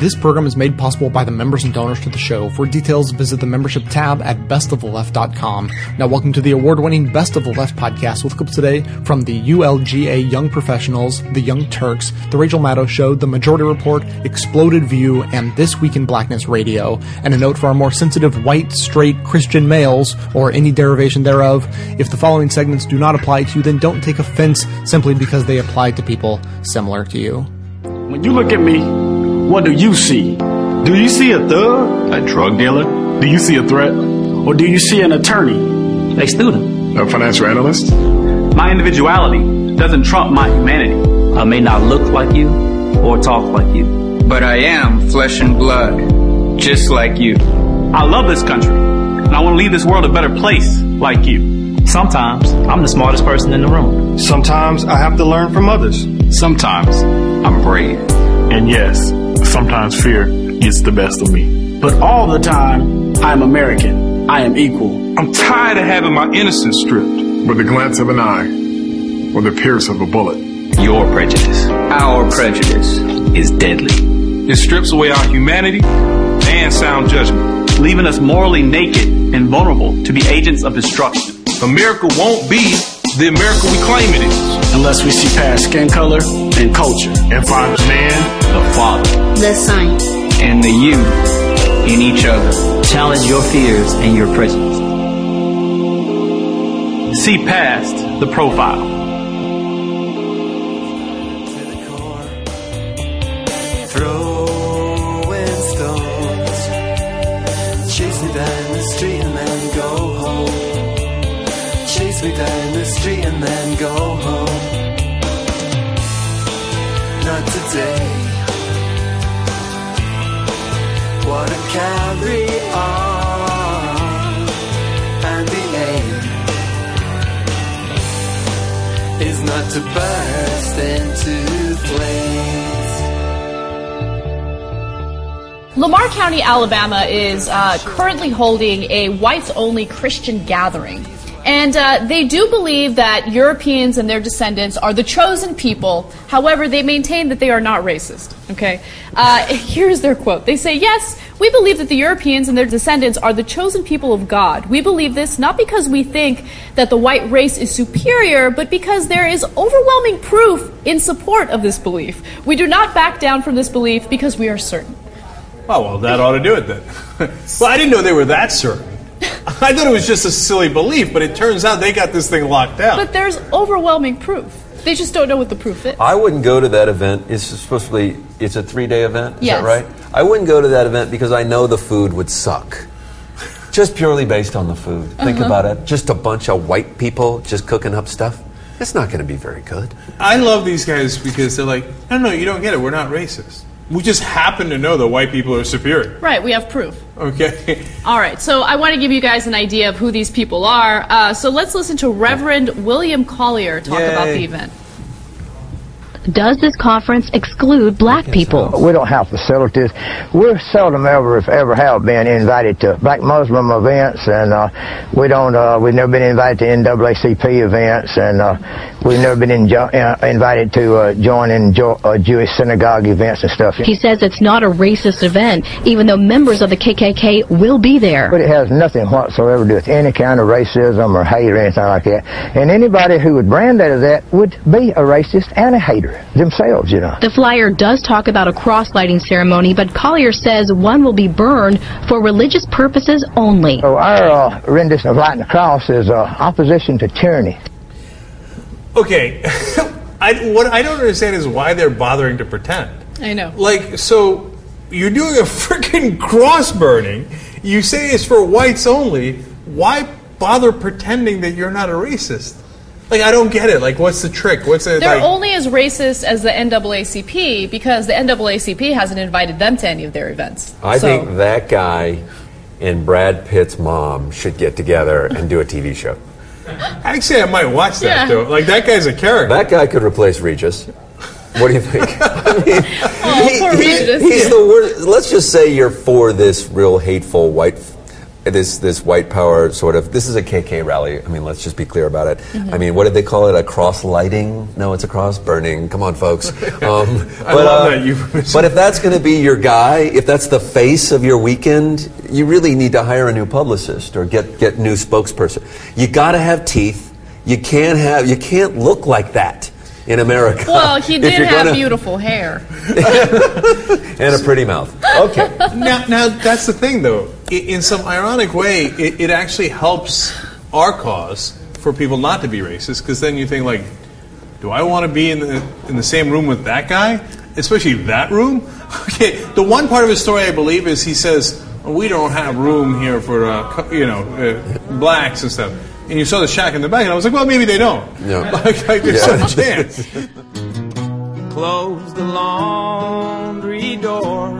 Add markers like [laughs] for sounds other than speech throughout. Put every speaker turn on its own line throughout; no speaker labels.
This program is made possible by the members and donors to the show. For details, visit the membership tab at bestoftheleft.com. Now, welcome to the award-winning Best of the Left podcast with clips today from the ULGA Young Professionals, The Young Turks, The Rachel Maddow Show, The Majority Report, Exploded View, and This Week in Blackness Radio. And a note for our more sensitive white, straight Christian males, or any derivation thereof, if the following segments do not apply to you, then don't take offense simply because they apply to people similar to you.
When you look at me, what do you see? Do you see a thug? A drug dealer? Do you see a threat? Or do you see an attorney?
A student?
A financial analyst?
My individuality doesn't trump my humanity. I may not look like you or talk like you.
But I am flesh and blood, just like you.
I love this country, and I want to leave this world a better place like you. Sometimes I'm the smartest person in the room.
Sometimes I have to learn from others.
Sometimes I'm brave.
And yes, sometimes fear gets the best of me.
But all the time, I'm American. I am equal.
I'm tired of having my innocence stripped.
With the glance of an eye, or the pierce of a bullet.
Your prejudice, our prejudice, is deadly.
It strips away our humanity and sound judgment,
leaving us morally naked and vulnerable to be agents of destruction.
America won't be the America we claim it is.
Unless we see past skin color and culture.
And find the man,
the father,
the science,
and the you in each other.
Challenge your fears and your prejudice. See past the profile.
Not today. Wanna carry on. And the aim is not to burst into flames.
Lamar County, Alabama is uh, currently holding a whites only Christian gathering. And uh, they do believe that Europeans and their descendants are the chosen people. However, they maintain that they are not racist. Okay? Uh, here's their quote. They say, Yes, we believe that the Europeans and their descendants are the chosen people of God. We believe this not because we think that the white race is superior, but because there is overwhelming proof in support of this belief. We do not back down from this belief because we are certain.
Oh, well, that ought to do it then. [laughs] well, I didn't know they were that certain. [laughs] I thought it was just a silly belief, but it turns out they got this thing locked down.
But there's overwhelming proof. They just don't know what the proof is.
I wouldn't go to that event. It's supposed to be, it's a three day event, is
yes.
that right? I wouldn't go to that event because I know the food would suck. Just purely based on the food. Think
Uh-huh.
about it. Just a bunch of white people just cooking up stuff. It's not going to be very good.
I love these guys because they're like, no, no, you don't get it. We're not racist. We just happen to know that white people are superior.
Right, we have proof.
Okay.
All right, so I want to give you guys an idea of who these people are. Uh, so let's listen to Reverend William Collier talk about the event.
Does this conference exclude black people?
We don't have facilities. We're seldom ever, if ever have been invited to black Muslim events, and uh, we don't. Uh, we've never been invited to NAACP events, and uh, we've never been uh, invited to uh, join in jo- uh, Jewish synagogue events and stuff.
He says it's not a racist event, even though members of the KKK will be there.
But it has nothing whatsoever to do with any kind of racism or hate or anything like that. And anybody who would brand that as that would be a racist and a hater themselves, you know.
The flyer does talk about a cross lighting ceremony, but Collier says one will be burned for religious purposes only.
So our uh, rendition of lighting the cross is uh, opposition to tyranny.
Okay. [laughs] I, what I don't understand is why they're bothering to pretend.
I know.
Like, so you're doing a [laughs] freaking cross burning. You say it's for whites only. Why bother pretending that you're not a racist? Like, I don't get it. Like, what's the trick? What's it
They're
like?
only as racist as the NAACP because the NAACP hasn't invited them to any of their events.
I
So-
think that guy and Brad Pitt's mom should get together and do a TV show.
Actually, I might watch that
Yeah.
though. Like, that guy's a character.
That guy could replace Regis. What do you think? [laughs]
Oh, poor
He-
Regis.
he's the worst. Let's just say you're for this real hateful white. This this white power sort of this is a KK rally. I mean, let's just be clear about it.
Mm-hmm.
I mean, what did they call it? A cross lighting? No, it's a cross burning. Come on, folks. [laughs] Um,
I love that euphemism. [laughs]
But if that's going to be your guy, if that's the face of your weekend, you really need to hire a new publicist or get get new spokesperson. You got to have teeth. You can't have you can't look like that in America.
Well, he [laughs] did have
gonna-
beautiful hair.
and a pretty mouth. Okay.
now, now that's the thing, though. I- In some ironic way, it, it actually helps our cause for people not to be racist, because then you think like, do I want to be in the in the same room with that guy, especially that room? [laughs] Okay, the one part of his story I believe is he says we don't have room here for uh, you know uh, blacks and stuff. And you saw the shack in the back, and I was like, well, maybe they don't.
Yeah. [laughs]
Like, like there's
Yeah.
some chance. [laughs]
Close the laundry door.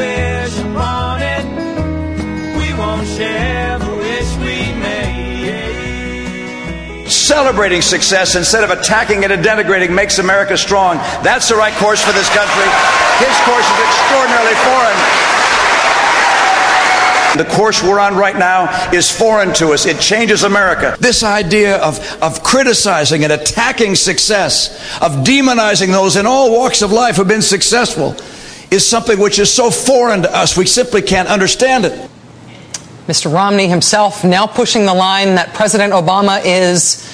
Celebrating success instead of attacking it and denigrating makes America strong. That's the right course for this country. His course is extraordinarily foreign. The course we're on right now is foreign to us. It changes America. This idea of, of criticizing and attacking success, of demonizing those in all walks of life who've been successful, is something which is so foreign to us, we simply can't understand it.
Mr. Romney himself now pushing the line that President Obama is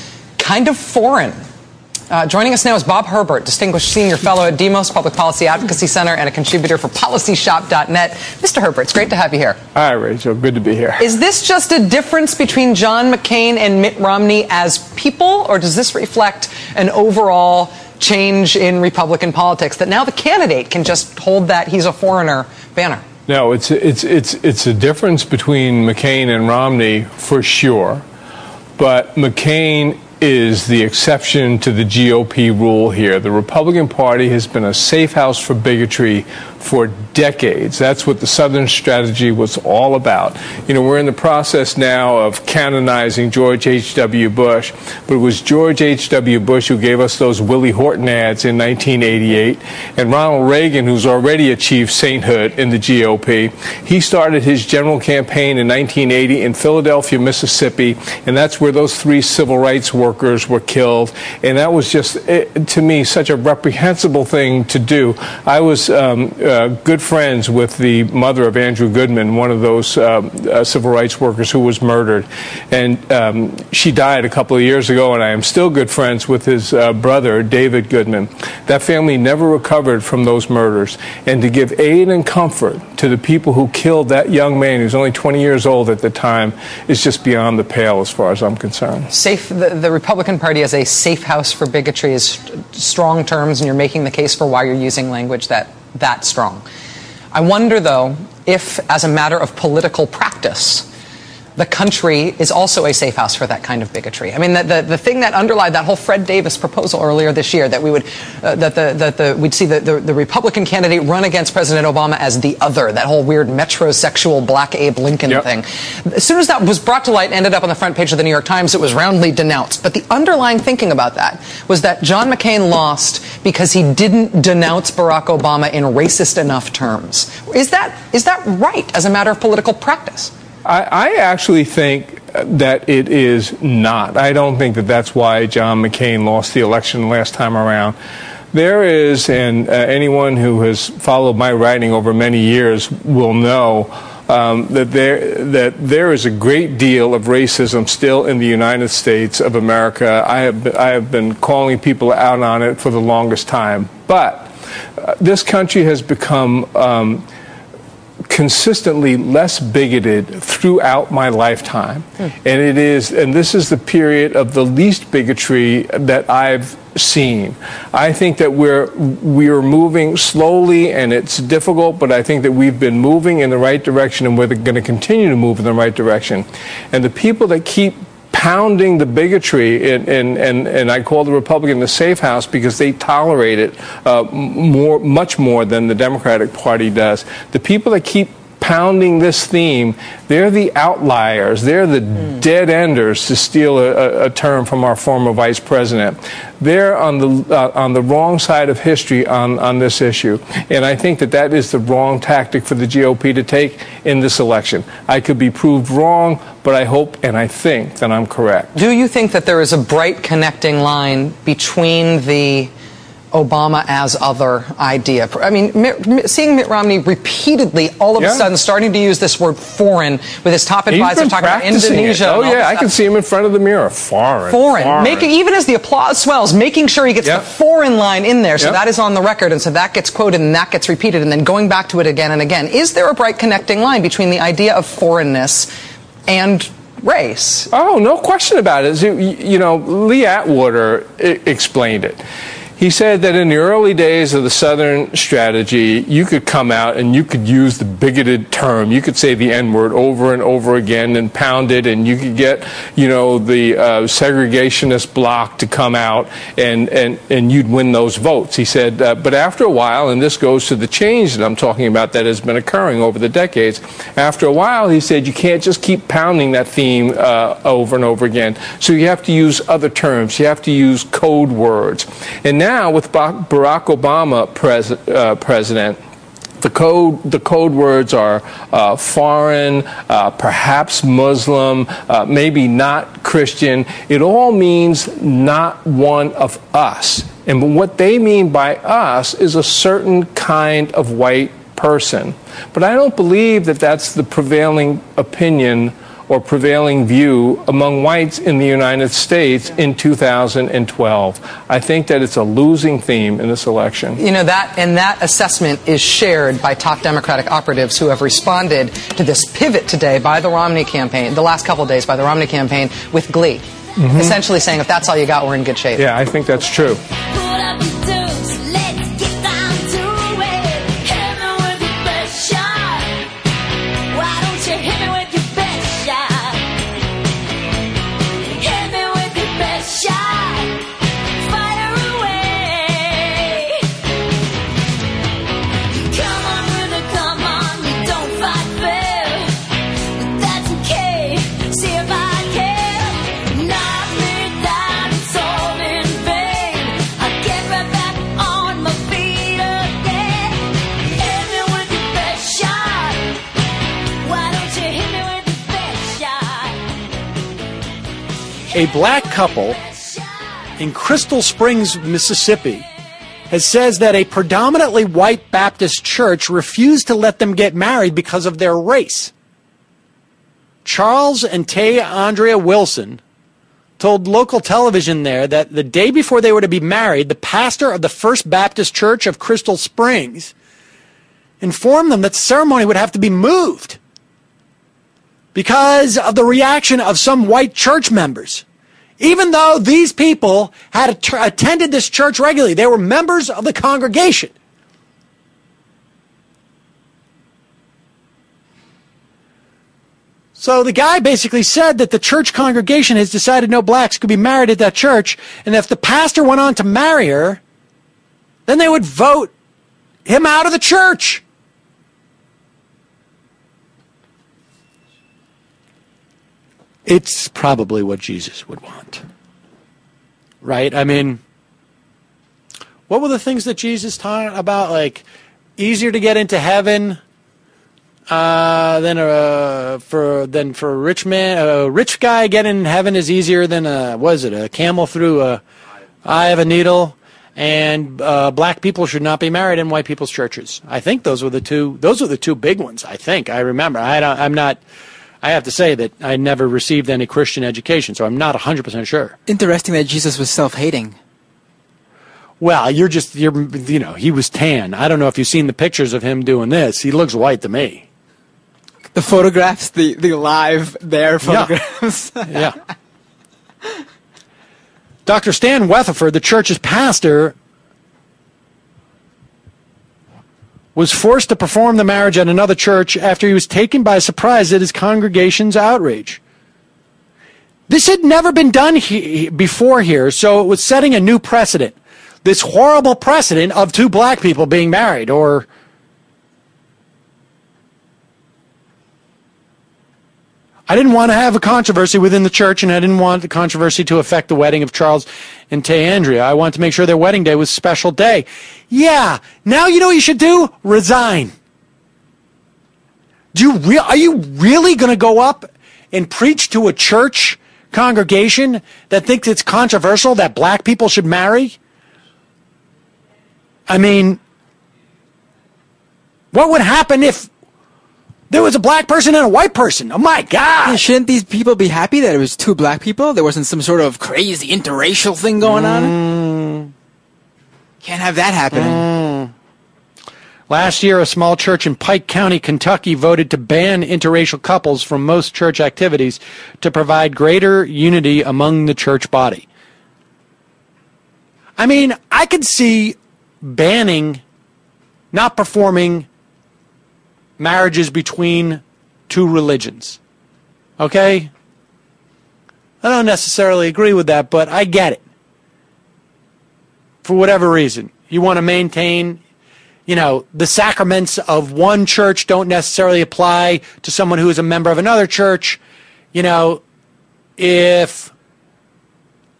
kind of foreign. Uh, joining us now is Bob Herbert, Distinguished Senior Fellow at Demos Public Policy Advocacy Center and a contributor for PolicyShop.net. Mr. Herbert, it's great to have you here.
Hi, Rachel. Good to be here.
Is this just a difference between John McCain and Mitt Romney as people, or does this reflect an overall change in Republican politics that now the candidate can just hold that he's a foreigner banner?
No, it's it's it's it's a difference between McCain and Romney for sure, but McCain is the exception to the GOP rule here. The Republican Party has been a safe house for bigotry for decades. That's what the Southern strategy was all about. You know, we're in the process now of canonizing George H.W. Bush, but it was George H.W. Bush who gave us those Willie Horton ads in 1988, and Ronald Reagan, who's already achieved sainthood in the GOP, he started his general campaign in 1980 in Philadelphia, Mississippi, and that's where those three civil rights workers were killed. And that was just, eh, to me, such a reprehensible thing to do. I was um, uh, good friends with the mother of Andrew Goodman, one of those um, uh, civil rights workers who was murdered. And um, she died a couple of years ago, and I am still good friends with his uh, brother, David Goodman. That family never recovered from those murders. And to give aid and comfort to the people who killed that young man, who was only 20 years old at the time, is just beyond the pale as far as I'm concerned.
Safe, the, the Republican Party as a safe house for bigotry is st- strong terms, and you're making the case for why you're using language that that strong. I wonder, though, if, as a matter of political practice, the country is also a safe house for that kind of bigotry. I mean, the, the, the thing that underlied that whole Fred Davis proposal earlier this year that we would, uh, that the, that the, we'd see the, the, the Republican candidate run against President Obama as the other, that whole weird metrosexual black Abe Lincoln thing. As soon as that was brought to light and ended up on the front page of the New York Times, it was roundly denounced. But the underlying thinking about that was that John McCain lost because he didn't denounce Barack Obama in racist enough terms. Is that, is that right as a matter of political practice?
I, I actually think that it is not. I don't think that that's why John McCain lost the election last time around. There is, and uh, anyone who has followed my writing over many years will know um, that there that there is a great deal of racism still in the United States of America. I have been, I have been calling people out on it for the longest time, but uh, this country has become. Um, consistently less bigoted throughout my lifetime. Hmm. And it is and this is the period of the least bigotry that I've seen. I think that we're we're moving slowly and it's difficult, but I think that we've been moving in the right direction and we're going to continue to move in the right direction. And the people that keep pounding the bigotry, and, and, and, I call the Republican the safe house because they tolerate it uh, more, much more than the Democratic Party does. The people that keep pounding this theme, they're the outliers. They're the dead enders, to steal a, a, a term from our former vice president. They're on the, uh, on the wrong side of history on, on this issue. And I think that that is the wrong tactic for the GOP to take in this election. I could be proved wrong, but I hope and I think that I'm correct.
Do you think that there is a bright connecting line between the Obama as other idea. I mean, Mitt, seeing Mitt Romney repeatedly, all of
Yeah.
a sudden, starting to use this word "foreign" with his top advisor talking about
practicing it.
Indonesia.
Oh yeah, I can see him in front of the mirror. Foreign.
Foreign, making even as the applause swells, making sure he gets
Yep.
the foreign line in there, so
Yep.
that is on the record, and so that gets quoted and that gets repeated, and then going back to it again and again. Is there a bright connecting line between the idea of foreignness and race?
Oh, no question about it. You, you know, Lee Atwater explained it. He said that in the early days of the Southern strategy, you could come out and you could use the bigoted term. You could say the N word over and over again and pound it, and you could get, you know, the uh, segregationist bloc to come out and, and, and you'd win those votes. He said, uh, but after a while, and this goes to the change that I'm talking about that has been occurring over the decades, after a while, he said, you can't just keep pounding that theme uh, over and over again. So you have to use other terms. You have to use code words. And now, with Barack Obama pres- uh, president, the code, the code words are uh, foreign, uh, perhaps Muslim, uh, maybe not Christian. It all means not one of us. And what they mean by us is a certain kind of white person. But I don't believe that that's the prevailing opinion or prevailing view among whites in the United States in 2012. I think that it's a losing theme in this election.
You know that, and that assessment is shared by top Democratic operatives who have responded to this pivot today by the Romney campaign, the last couple of days by the Romney campaign, with glee,
Mhm.
essentially saying, "If that's all you got, we're in good shape."
Yeah, I think that's true.
A black couple in Crystal Springs, Mississippi, has says that a predominantly white Baptist church refused to let them get married because of their race. Charles and Tay Andrea Wilson told local television there that the day before they were to be married, the pastor of the First Baptist Church of Crystal Springs informed them that the ceremony would have to be moved because of the reaction of some white church members. Even though these people had att- attended this church regularly, they were members of the congregation. So the guy basically said that the church congregation has decided no blacks could be married at that church, and if the pastor went on to marry her, then they would vote him out of the church. It's probably what Jesus would want. Right? I mean, what were the things that Jesus taught about? Like, easier to get into heaven uh, than a for than for a rich man. A rich guy getting in heaven is easier than a was it a camel through a eye of a needle. and uh, black people should not be married in white people's churches. I think those were the two. Those were the two big ones. I think I remember. I don't, I'm not. I have to say that I never received any Christian education, so I'm not 100 percent sure.
Interesting that Jesus was self-hating.
Well, you're just you're you know he was tan. I don't know if you've seen the pictures of him doing this. He looks white to me.
The photographs, the the live there photographs. [laughs]
yeah. yeah. Dr. Stan Weatherford, the church's pastor, was forced to perform the marriage at another church after he was taken by surprise at his congregation's outrage. This had never been done he- before here, so it was setting a new precedent. This horrible precedent of two black people being married, or I didn't want to have a controversy within the church, and I didn't want the controversy to affect the wedding of Charles and Tay Andrea. I wanted to make sure their wedding day was a special day. Yeah, now you know what you should do? Resign. Do you re- are you really going to go up and preach to a church congregation that thinks it's controversial that black people should marry? I mean, what would happen if there was a black person and a white person? Oh my God!
Yeah, shouldn't these people be happy that it was two black people? There wasn't some sort of crazy interracial thing going
Mm.
on. Can't have that happening.
Last year, a small church in Pike County, Kentucky voted to ban interracial couples from most church activities to provide greater unity among the church body. I mean, I could see banning, not performing marriages between two religions. Okay? I don't necessarily agree with that, but I get it. For whatever reason. You want to maintain, you know, the sacraments of one church don't necessarily apply to someone who is a member of another church. You know, if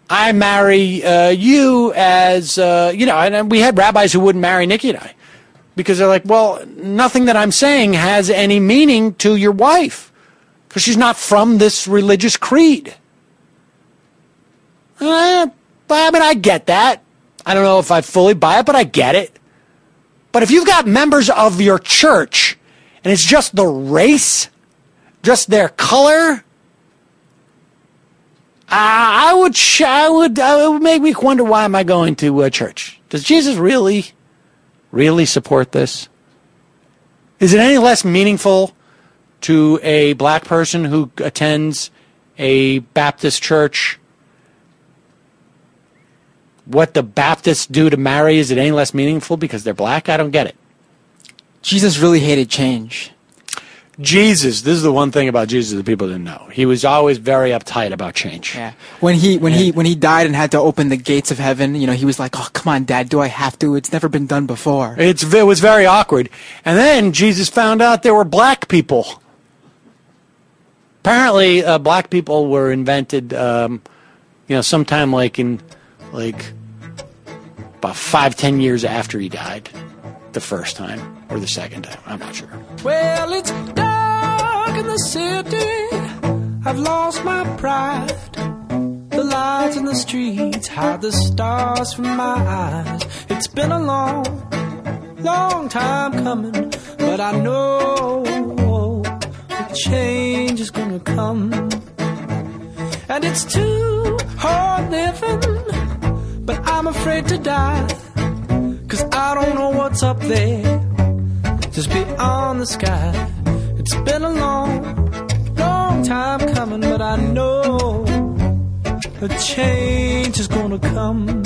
I marry uh, you as, uh, you know, and, and we had rabbis who wouldn't marry Nikki and I because they're like, well, nothing that I'm saying has any meaning to your wife because she's not from this religious creed. Uh, I mean, I get that. I don't know if I fully buy it, but I get it. But if you've got members of your church and it's just the race, just their color, I I would, I would, uh, it would make me wonder why am I going to a church? Does Jesus really, really support this? Is it any less meaningful to a black person who attends a Baptist church? What the Baptists do to marry, is it any less meaningful because they're black? I don't get it.
Jesus really hated change.
Jesus, this is the one thing about Jesus that people didn't know. He was always very uptight about change.
Yeah. When he when he when he died and had to open the gates of heaven, you know, he was like, "Oh, come on, Dad, do I have to? It's never been done before."
It's, it was very awkward. And then Jesus found out there were black people. Apparently, uh, black people were invented, um, you know, sometime like in, like, about five, ten years after he died, the first time or the second time. I'm not sure.
Well, it's dark in the city. I've lost my pride. The lights in the streets hide the stars from my eyes. It's been a long, long time coming, but I know the change is gonna come. And it's too hard living, but I'm afraid to die. Cause I don't know what's up there just beyond the sky. It's been a long, long time coming, but I know a change is gonna come.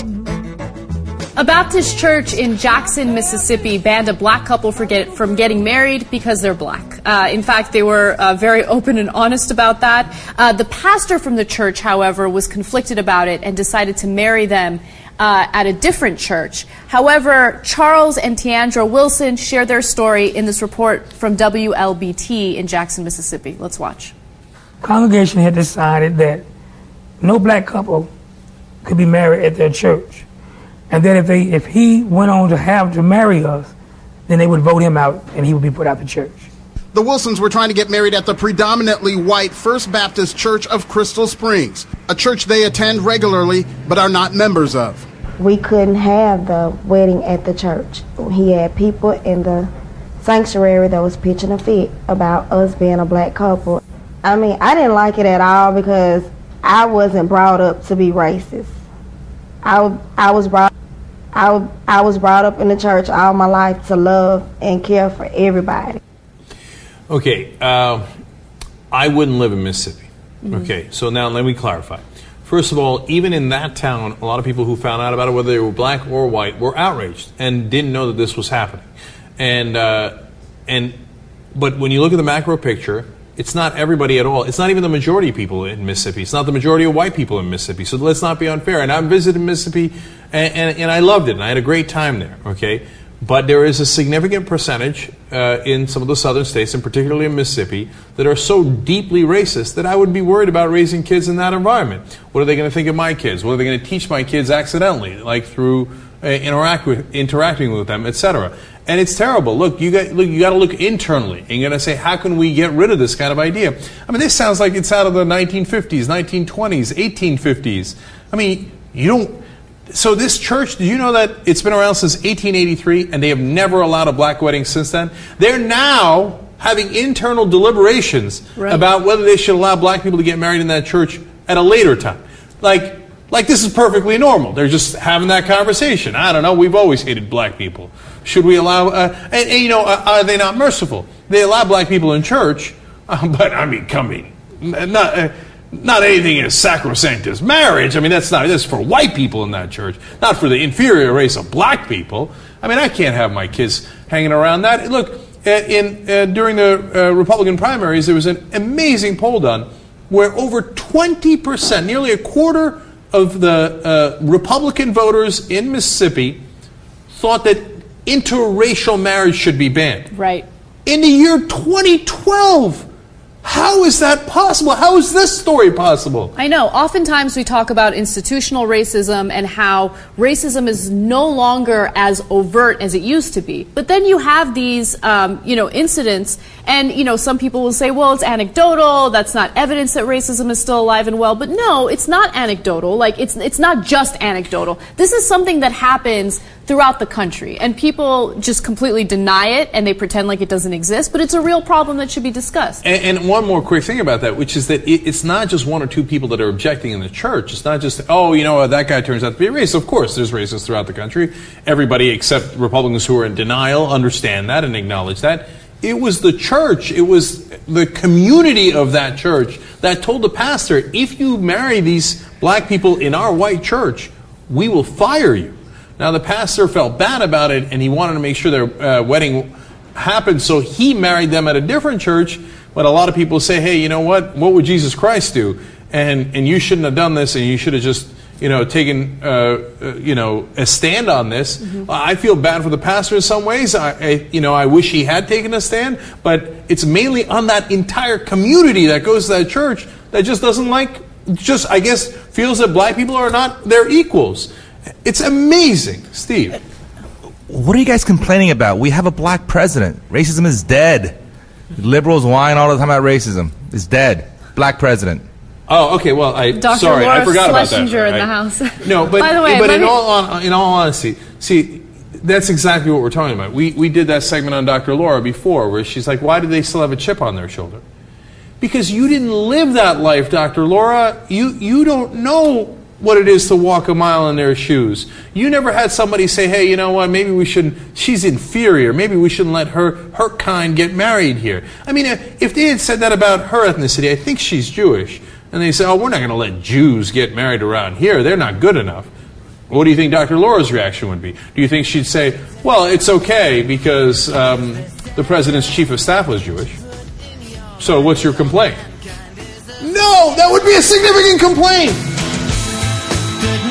A Baptist church in Jackson, Mississippi banned a black couple get, from getting married because they're black. Uh, in fact, they were uh, very open and honest about that. Uh, the pastor from the church, however, was conflicted about it and decided to marry them uh, at a different church. However, Charles and Tiandra Wilson share their story in this report from WLBT in Jackson, Mississippi. Let's watch.
congregation had decided that no black couple could be married at their church, and that if they if he went on to have to marry us, then they would vote him out and he would be put out the church.
The Wilsons were trying to get married at the predominantly white First Baptist Church of Crystal Springs, a church they attend regularly but are not members of.
We couldn't have the wedding at the church. He had people in the sanctuary that was pitching a fit about us being a black couple. I mean, I didn't like it at all because I wasn't brought up to be racist. I, I was brought I, I was brought up in the church all my life to love and care for everybody.
Okay, uh, I wouldn't live in Mississippi.
Mhm.
Okay, so now let me clarify. First of all, even in that town, a lot of people who found out about it, whether they were black or white, were outraged and didn't know that this was happening. And uh, and but when you look at the macro picture, it's not everybody at all. It's not even the majority of people in Mississippi. It's not the majority of white people in Mississippi. So let's not be unfair. And I visited Mississippi, and, and, and I loved it, and I had a great time there. Okay, but there is a significant percentage uh, in some of the southern states, and particularly in Mississippi, that are so deeply racist that I would be worried about raising kids in that environment. What are they going to think of my kids? What are they going to teach my kids accidentally, like through uh, interact with, interacting with them, etc. And it's terrible. Look, you got look, you got to look internally, and you got to say, how can we get rid of this kind of idea? I mean, this sounds like it's out of the 1950s, 1920s, 1850s. I mean, you don't. So this church, do you know that it's been around since 1883 and they have never allowed a black wedding since then? They're now having internal deliberations
Right.
about whether they should allow black people to get married in that church at a later time. Like, like this is perfectly normal. They're just having that conversation. I don't know. We've always hated black people. Should we allow? Uh, and, and, you know, uh, are they not merciful? They allow black people in church, uh, [laughs] but I mean, coming, not. Not anything as sacrosanct as marriage. I mean, that's not that's for white people in that church, not for the inferior race of black people. I mean, I can't have my kids hanging around that. Look, uh, in uh, during the uh, Republican primaries, there was an amazing poll done where over twenty percent, nearly a quarter of the uh, Republican voters in Mississippi, thought that interracial marriage should be banned.
Right.
In the year 2012, how is that possible? How is this story possible?
I know. Oftentimes we talk about institutional racism and how racism is no longer as overt as it used to be. But then you have these, um, you know, incidents, and you know, some people will say, "Well, it's anecdotal. That's not evidence that racism is still alive and well." But no, it's not anecdotal. Like it's it's not just anecdotal. This is something that happens throughout the country, and people just completely deny it and they pretend like it doesn't exist. But it's a real problem that should be discussed.
And, and one more quick thing about that, which is that it, it's not just one or two people that are objecting in the church. It's not just, oh, you know, that guy turns out to be a racist. Of course, there's racists throughout the country. Everybody except Republicans who are in denial understand that and acknowledge that. It was the church, it was the community of that church that told the pastor, if you marry these black people in our white church, we will fire you. Now, the pastor felt bad about it and he wanted to make sure their uh, wedding happened, so he married them at a different church. But a lot of people say, hey, you know what? What would Jesus Christ do? And, and you shouldn't have done this and you should have just you know, taken, uh, uh, you know, a stand on this. I feel bad for the pastor in some ways. I, I, you know, I wish he had taken a stand, but it's mainly on that entire community that goes to that church that just doesn't like, just, I guess, feels that black people are not their equals. It's amazing, Steve.
What are you guys complaining about? We have a black president. Racism is dead. Liberals whine all the time about racism. It's dead. Black president.
Oh, okay. Well, I
Dr.
sorry,
Laura
I forgot about that.
Schlessinger in the house. [laughs]
No, but
By the way,
but in
me-
all hon- in all honesty, see, that's exactly what we're talking about. We we did that segment on Dr. Laura before, where she's like, "Why do they still have a chip on their shoulder?" Because you didn't live that life, Dr. Laura. You you don't know what it is to walk a mile in their shoes. You never had somebody say, "Hey, you know what? Maybe we shouldn't. She's inferior. Maybe we shouldn't let her her kind get married here." I mean, if they had said that about her ethnicity, I think she's Jewish, and they say, "Oh, we're not going to let Jews get married around here. They're not good enough." What do you think Dr. Laura's reaction would be? Do you think she'd say, "Well, it's okay because um, the president's chief of staff was Jewish"? So, what's your complaint? No, that would be a significant complaint that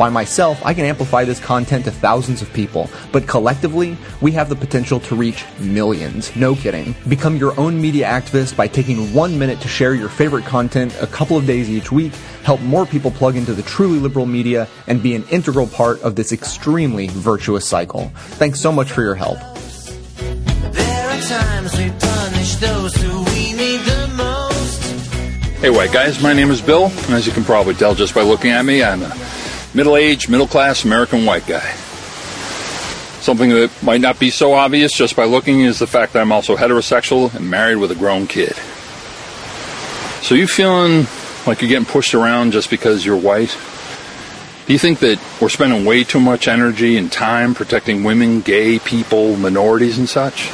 By myself, I can amplify this content to thousands of people, but collectively, we have the potential to reach millions. No kidding. Become your own media activist by taking one minute to share your favorite content a couple of days each week, help more people plug into the truly liberal media, and be an integral part of this extremely virtuous cycle. Thanks so much for your help.
There are times we punish those who we need the most.
Hey, white guys, my name is Bill, and as you can probably tell just by looking at me, I'm a middle aged, middle class American white guy. Something that might not be so obvious just by looking is the fact that I'm also heterosexual and married with a grown kid. So, you feeling like you're getting pushed around just because you're white? Do you think that we're spending way too much energy and time protecting women, gay people, minorities, and such?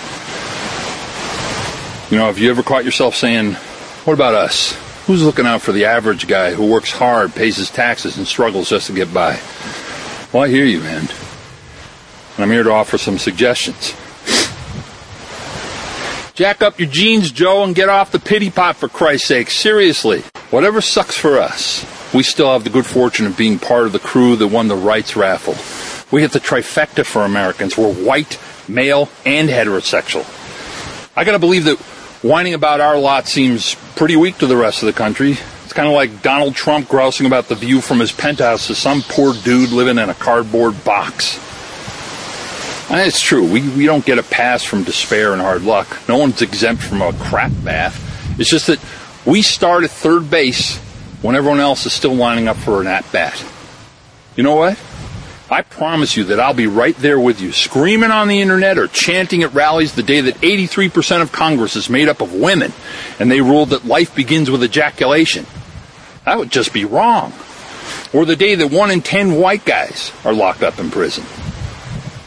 You know, have you ever caught yourself saying, What about us? Who's looking out for the average guy who works hard, pays his taxes, and struggles just to get by? Well, I hear you, man. And I'm here to offer some suggestions. Jack up your jeans, Joe, and get off the pity pot for Christ's sake. Seriously. Whatever sucks for us, we still have the good fortune of being part of the crew that won the rights raffle. We hit the trifecta for Americans. We're white, male, and heterosexual. I gotta believe that whining about our lot seems pretty weak to the rest of the country. It's kind of like Donald Trump grousing about the view from his penthouse to some poor dude living in a cardboard box. And it's true, we, we don't get a pass from despair and hard luck. No one's exempt from a crap bath. It's just that we start at third base when everyone else is still lining up for an at bat. You know what? I promise you that I'll be right there with you, screaming on the internet or chanting at rallies the day that 83% of Congress is made up of women and they ruled that life begins with ejaculation. That would just be wrong. Or the day that one in 10 white guys are locked up in prison.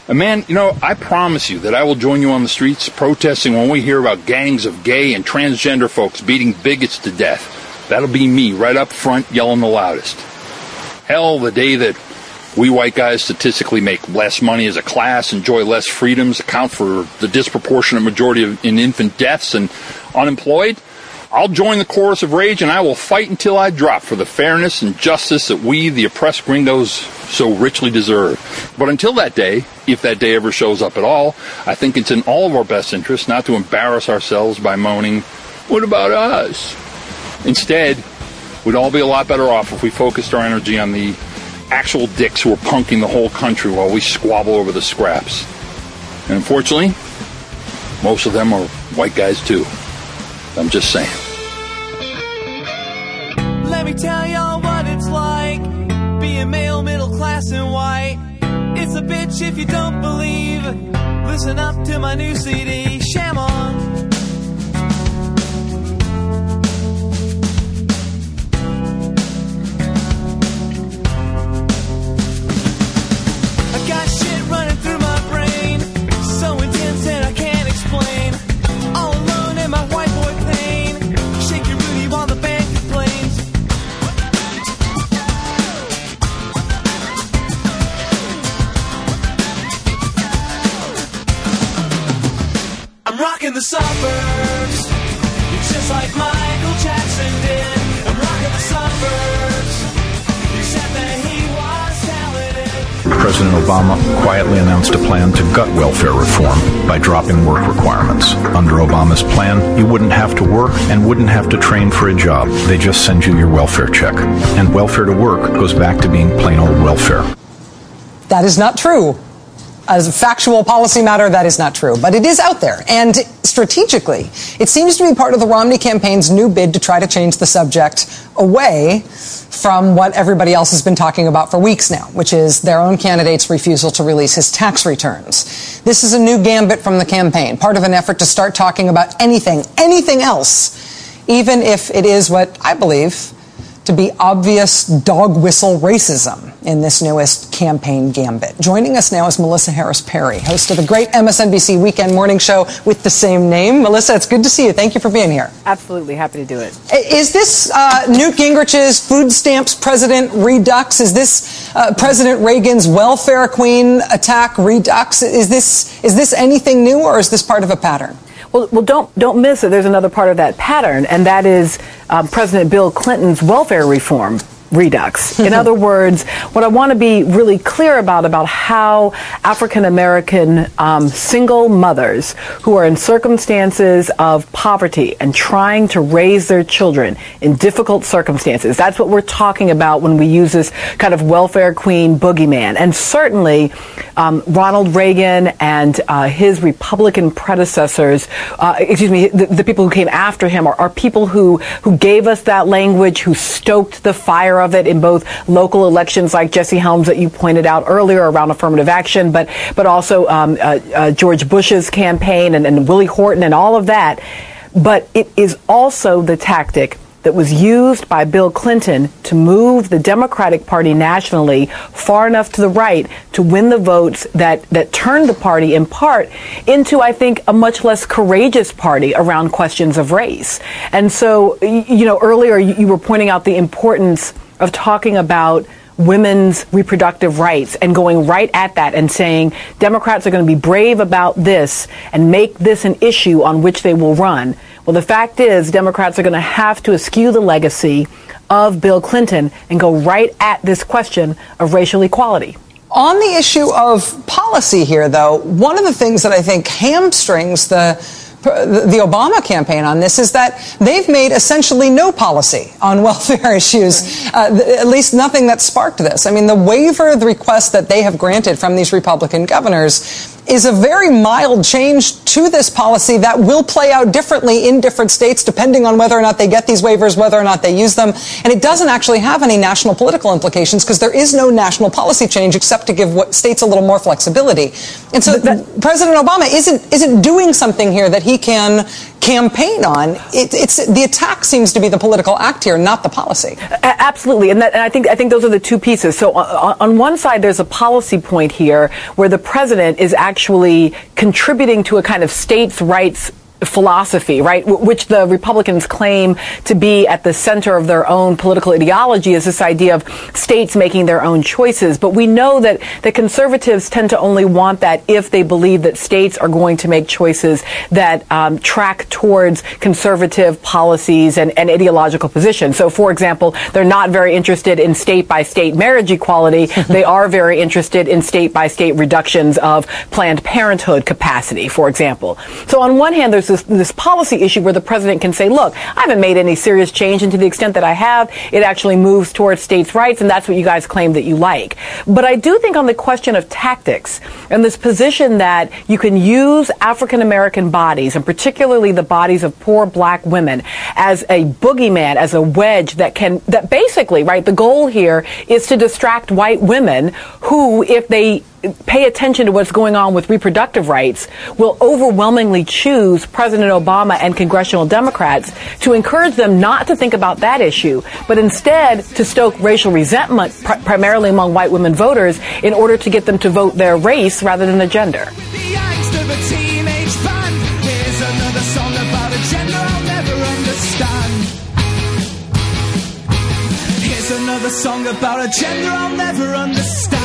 And man, you know, I promise you that I will join you on the streets protesting when we hear about gangs of gay and transgender folks beating bigots to death. That'll be me right up front yelling the loudest. Hell, the day that we white guys statistically make less money as a class, enjoy less freedoms, account for the disproportionate majority of, in infant deaths and unemployed. I'll join the chorus of rage and I will fight until I drop for the fairness and justice that we, the oppressed gringos, so richly deserve. But until that day, if that day ever shows up at all, I think it's in all of our best interest not to embarrass ourselves by moaning, What about us? Instead, we'd all be a lot better off if we focused our energy on the actual dicks who are punking the whole country while we squabble over the scraps. And unfortunately, most of them are white guys too. I'm just saying.
Let me tell y'all what it's like being male, middle class, and white. It's a bitch if you don't believe. Listen up to my new CD, Sham
Obama quietly announced a plan to gut welfare reform by dropping work requirements. Under Obama's plan, you wouldn't have to work and wouldn't have to train for a job. They just send you your welfare check. And welfare to work goes back to being plain old welfare.
That is not true. As a factual policy matter, that is not true. But it is out there. And strategically, it seems to be part of the Romney campaign's new bid to try to change the subject away from what everybody else has been talking about for weeks now, which is their own candidate's refusal to release his tax returns. This is a new gambit from the campaign, part of an effort to start talking about anything, anything else, even if it is what I believe to be obvious dog whistle racism in this newest campaign gambit. Joining us now is Melissa Harris Perry, host of the great MSNBC Weekend Morning Show with the same name. Melissa, it's good to see you. Thank you for being here.
Absolutely happy to do it.
Is this uh, Newt Gingrich's food stamps president redux? Is this uh, President Reagan's welfare queen attack redux? Is this is this anything new, or is this part of a pattern?
Well, well, don't don't miss it. There's another part of that pattern, and that is um, President Bill Clinton's welfare reform redux. In other [laughs] words, what I want to be really clear about about how African American um, single mothers who are in circumstances of poverty and trying to raise their children in difficult circumstances. That's what we're talking about when we use this kind of welfare queen boogeyman. And certainly, um, Ronald Reagan and uh, his Republican predecessors, uh, excuse me, the, the people who came after him are, are people who who gave us that language, who stoked the fire of it in both local elections, like Jesse Helms that you pointed out earlier around affirmative action, but but also um, uh, uh, George Bush's campaign and, and Willie Horton and all of that. But it is also the tactic that was used by Bill Clinton to move the Democratic Party nationally far enough to the right to win the votes that, that turned the party in part into, I think, a much less courageous party around questions of race. And so, you know, earlier you were pointing out the importance of talking about women's reproductive rights and going right at that and saying Democrats are going to be brave about this and make this an issue on which they will run. Well, the fact is, Democrats are going to have to eschew the legacy of Bill Clinton and go right at this question of racial equality.
On the issue of policy here, though, one of the things that I think hamstrings the the Obama campaign on this is that they've made essentially no policy on [laughs] welfare issues, uh, th- at least nothing that sparked this. I mean, the waiver, the request that they have granted from these Republican governors is a very mild change to this policy that will play out differently in different states depending on whether or not they get these waivers, whether or not they use them. And it doesn't actually have any national political implications because there is no national policy change except to give states a little more flexibility. And so President Obama isn't isn't doing something here that he can campaign on. It, it's the attack seems to be the political act here, not the policy.
Absolutely, and, that, and I think I think those are the two pieces. So on, on one side, there's a policy point here where the president is actually contributing to a kind of states' rights philosophy, right, w- which the Republicans claim to be at the center of their own political ideology is this idea of states making their own choices. But we know that the conservatives tend to only want that if they believe that states are going to make choices that um, track towards conservative policies and, and ideological positions. So, for example, they're not very interested in state by state marriage equality. [laughs] they are very interested in state by state reductions of Planned Parenthood capacity, for example. So, on one hand, there's this, this policy issue where the president can say, look, I haven't made any serious change, and to the extent that I have, it actually moves towards states' rights, and that's what you guys claim that you like. But I do think on the question of tactics and this position that you can use African American bodies, and particularly the bodies of poor black women, as a boogeyman, as a wedge that can, that basically, right, the goal here is to distract white women who, if they pay attention to what's going on with reproductive rights will overwhelmingly choose President Obama and congressional Democrats to encourage them not to think about that issue, but instead to stoke racial resentment pri- primarily among white women voters in order to get them to vote their race rather than their gender.
Song about a gender I'll never understand.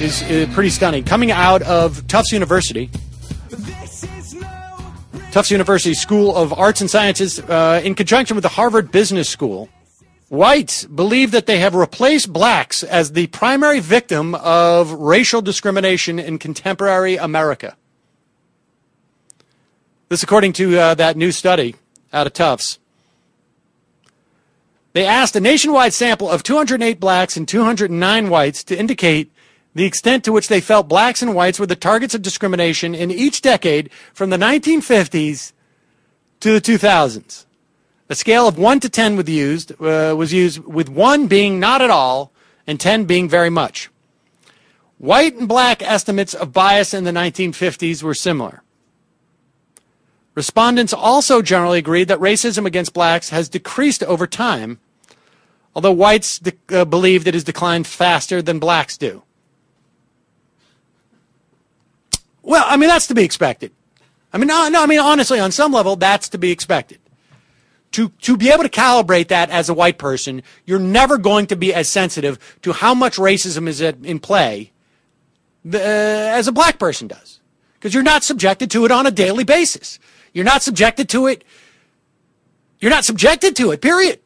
Is
uh, pretty stunning. Coming out of Tufts University, Tufts University School of Arts and Sciences, uh, in conjunction with the Harvard Business School, whites believe that they have replaced blacks as the primary victim of racial discrimination in contemporary America. This, according to uh, that new study out of Tufts. They asked a nationwide sample of 208 blacks and 209 whites to indicate the extent to which they felt blacks and whites were the targets of discrimination in each decade from the 1950s to the 2000s. A scale of 1 to 10 was used, uh, was used with 1 being not at all and 10 being very much. White and black estimates of bias in the 1950s were similar. Respondents also generally agreed that racism against blacks has decreased over time, although whites de- uh, believed it has declined faster than blacks do. Well, I mean, that's to be expected. I mean, no, no, I mean, honestly, on some level, that's to be expected. To, to be able to calibrate that as a white person, you're never going to be as sensitive to how much racism is in play uh, as a black person does. Because you're not subjected to it on a daily basis. You're not subjected to it. You're not subjected to it, period.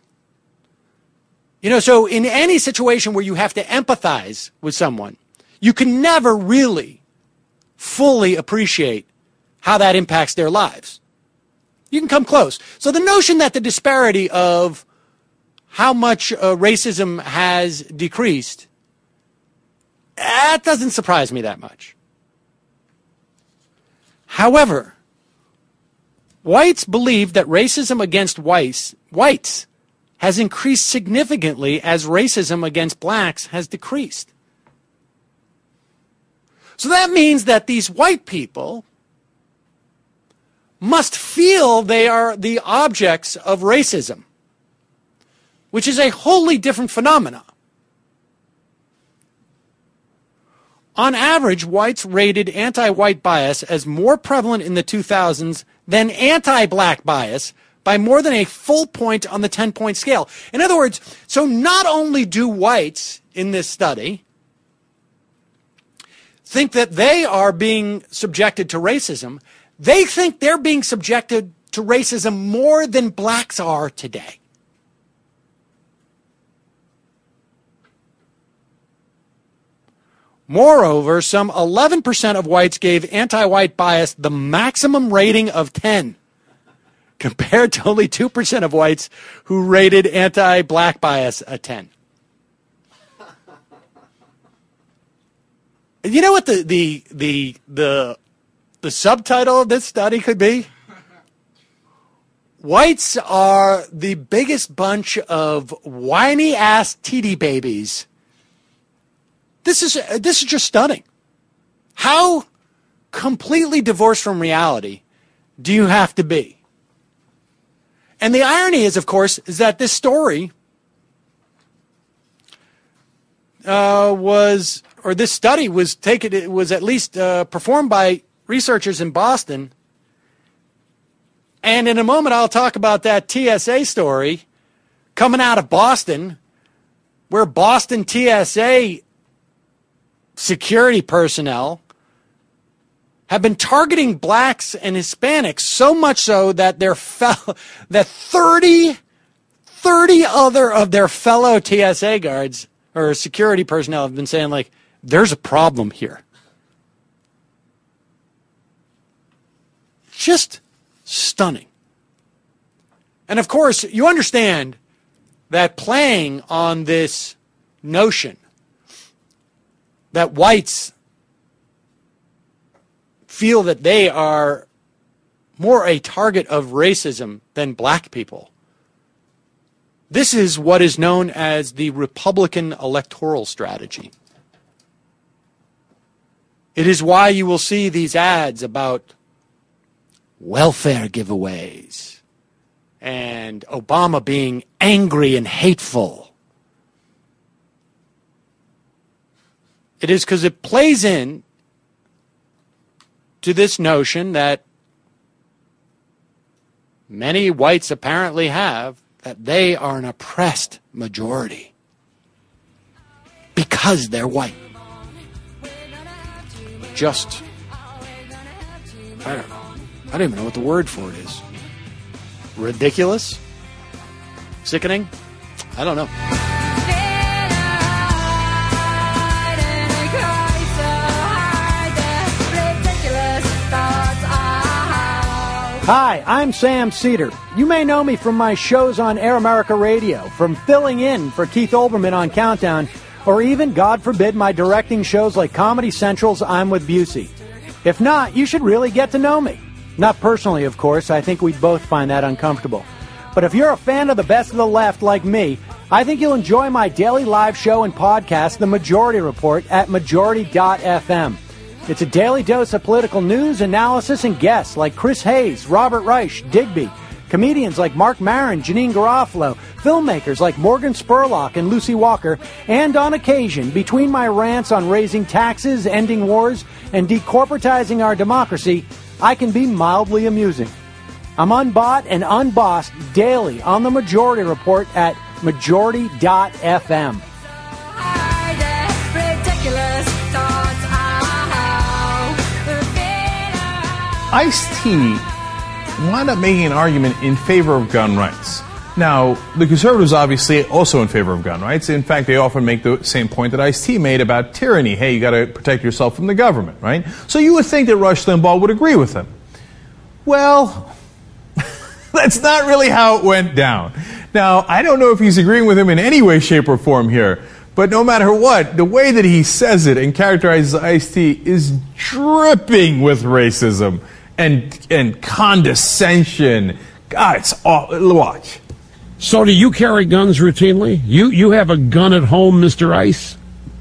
You know, so in any situation where you have to empathize with someone, you can never really fully appreciate how that impacts their lives. You can come close. So the notion that the disparity of how much uh, racism has decreased, that doesn't surprise me that much. However, whites believe that racism against whites, whites has increased significantly as racism against blacks has decreased. So that means that these white people must feel they are the objects of racism, which is a wholly different phenomenon. On average, whites rated anti white bias as more prevalent in the 2000s than anti black bias by more than a full point on the 10 point scale. In other words, so not only do whites in this study think that they are being subjected to racism, they think they're being subjected to racism more than blacks are today. Moreover, some 11% of whites gave anti white bias the maximum rating of 10, compared to only 2% of whites who rated anti black bias a 10. You know what the, the, the, the, the subtitle of this study could be? Whites are the biggest bunch of whiny ass TD babies. This is this is just stunning. How completely divorced from reality do you have to be? And the irony is, of course, is that this story uh, was, or this study was taken, it was at least uh, performed by researchers in Boston. And in a moment, I'll talk about that TSA story coming out of Boston, where Boston TSA security personnel have been targeting blacks and Hispanics so much so that their fel- [laughs] that 30 30 other of their fellow TSA guards or security personnel have been saying like there's a problem here. Just stunning. And of course, you understand that playing on this notion that whites feel that they are more a target of racism than black people. This is what is known as the Republican electoral strategy. It is why you will see these ads about welfare giveaways and Obama being angry and hateful. It is because it plays in to this notion that many whites apparently have that they are an oppressed majority because they're white. Just, I don't know. I don't even know what the word for it is. Ridiculous? Sickening? I don't know.
Hi, I'm Sam Seder. You may know me from my shows on Air America Radio, from filling in for Keith Olbermann on Countdown,
or even, God forbid, my directing shows like Comedy Central's I'm with Busey. If not, you should really get to know me. Not personally, of course, I think we'd both find that uncomfortable. But if you're a fan of the best of the left like me, I think you'll enjoy my daily live show and podcast, The Majority Report, at majority.fm. It's a daily dose of political news, analysis, and guests like Chris Hayes, Robert Reich, Digby, comedians like Marc Maron, Janeane Garofalo, filmmakers like Morgan Spurlock and Lucy Walker, and on occasion, between my rants on raising taxes, ending wars, and decorporatizing our democracy, I can be mildly amusing. I'm unbought and unbossed daily on the Majority Report at majority.fm.
Ridiculous thoughts. Uh-huh.
Ice T wound up making an argument in favor of gun rights. Now, the conservatives obviously also in favor of gun rights. In fact, they often make the same point that Ice T made about tyranny. Hey, you got to protect yourself from the government, right? So you would think that Rush Limbaugh would agree with them. Well, [laughs] that's not really how it went down. Now, I don't know if he's agreeing with him in any way, shape, or form here, but no matter what, the way that he says it and characterizes Ice T is dripping with racism and and condescension. God, it's all. Watch.
So, do you carry guns routinely? You you have a gun at home, Mr. Ice?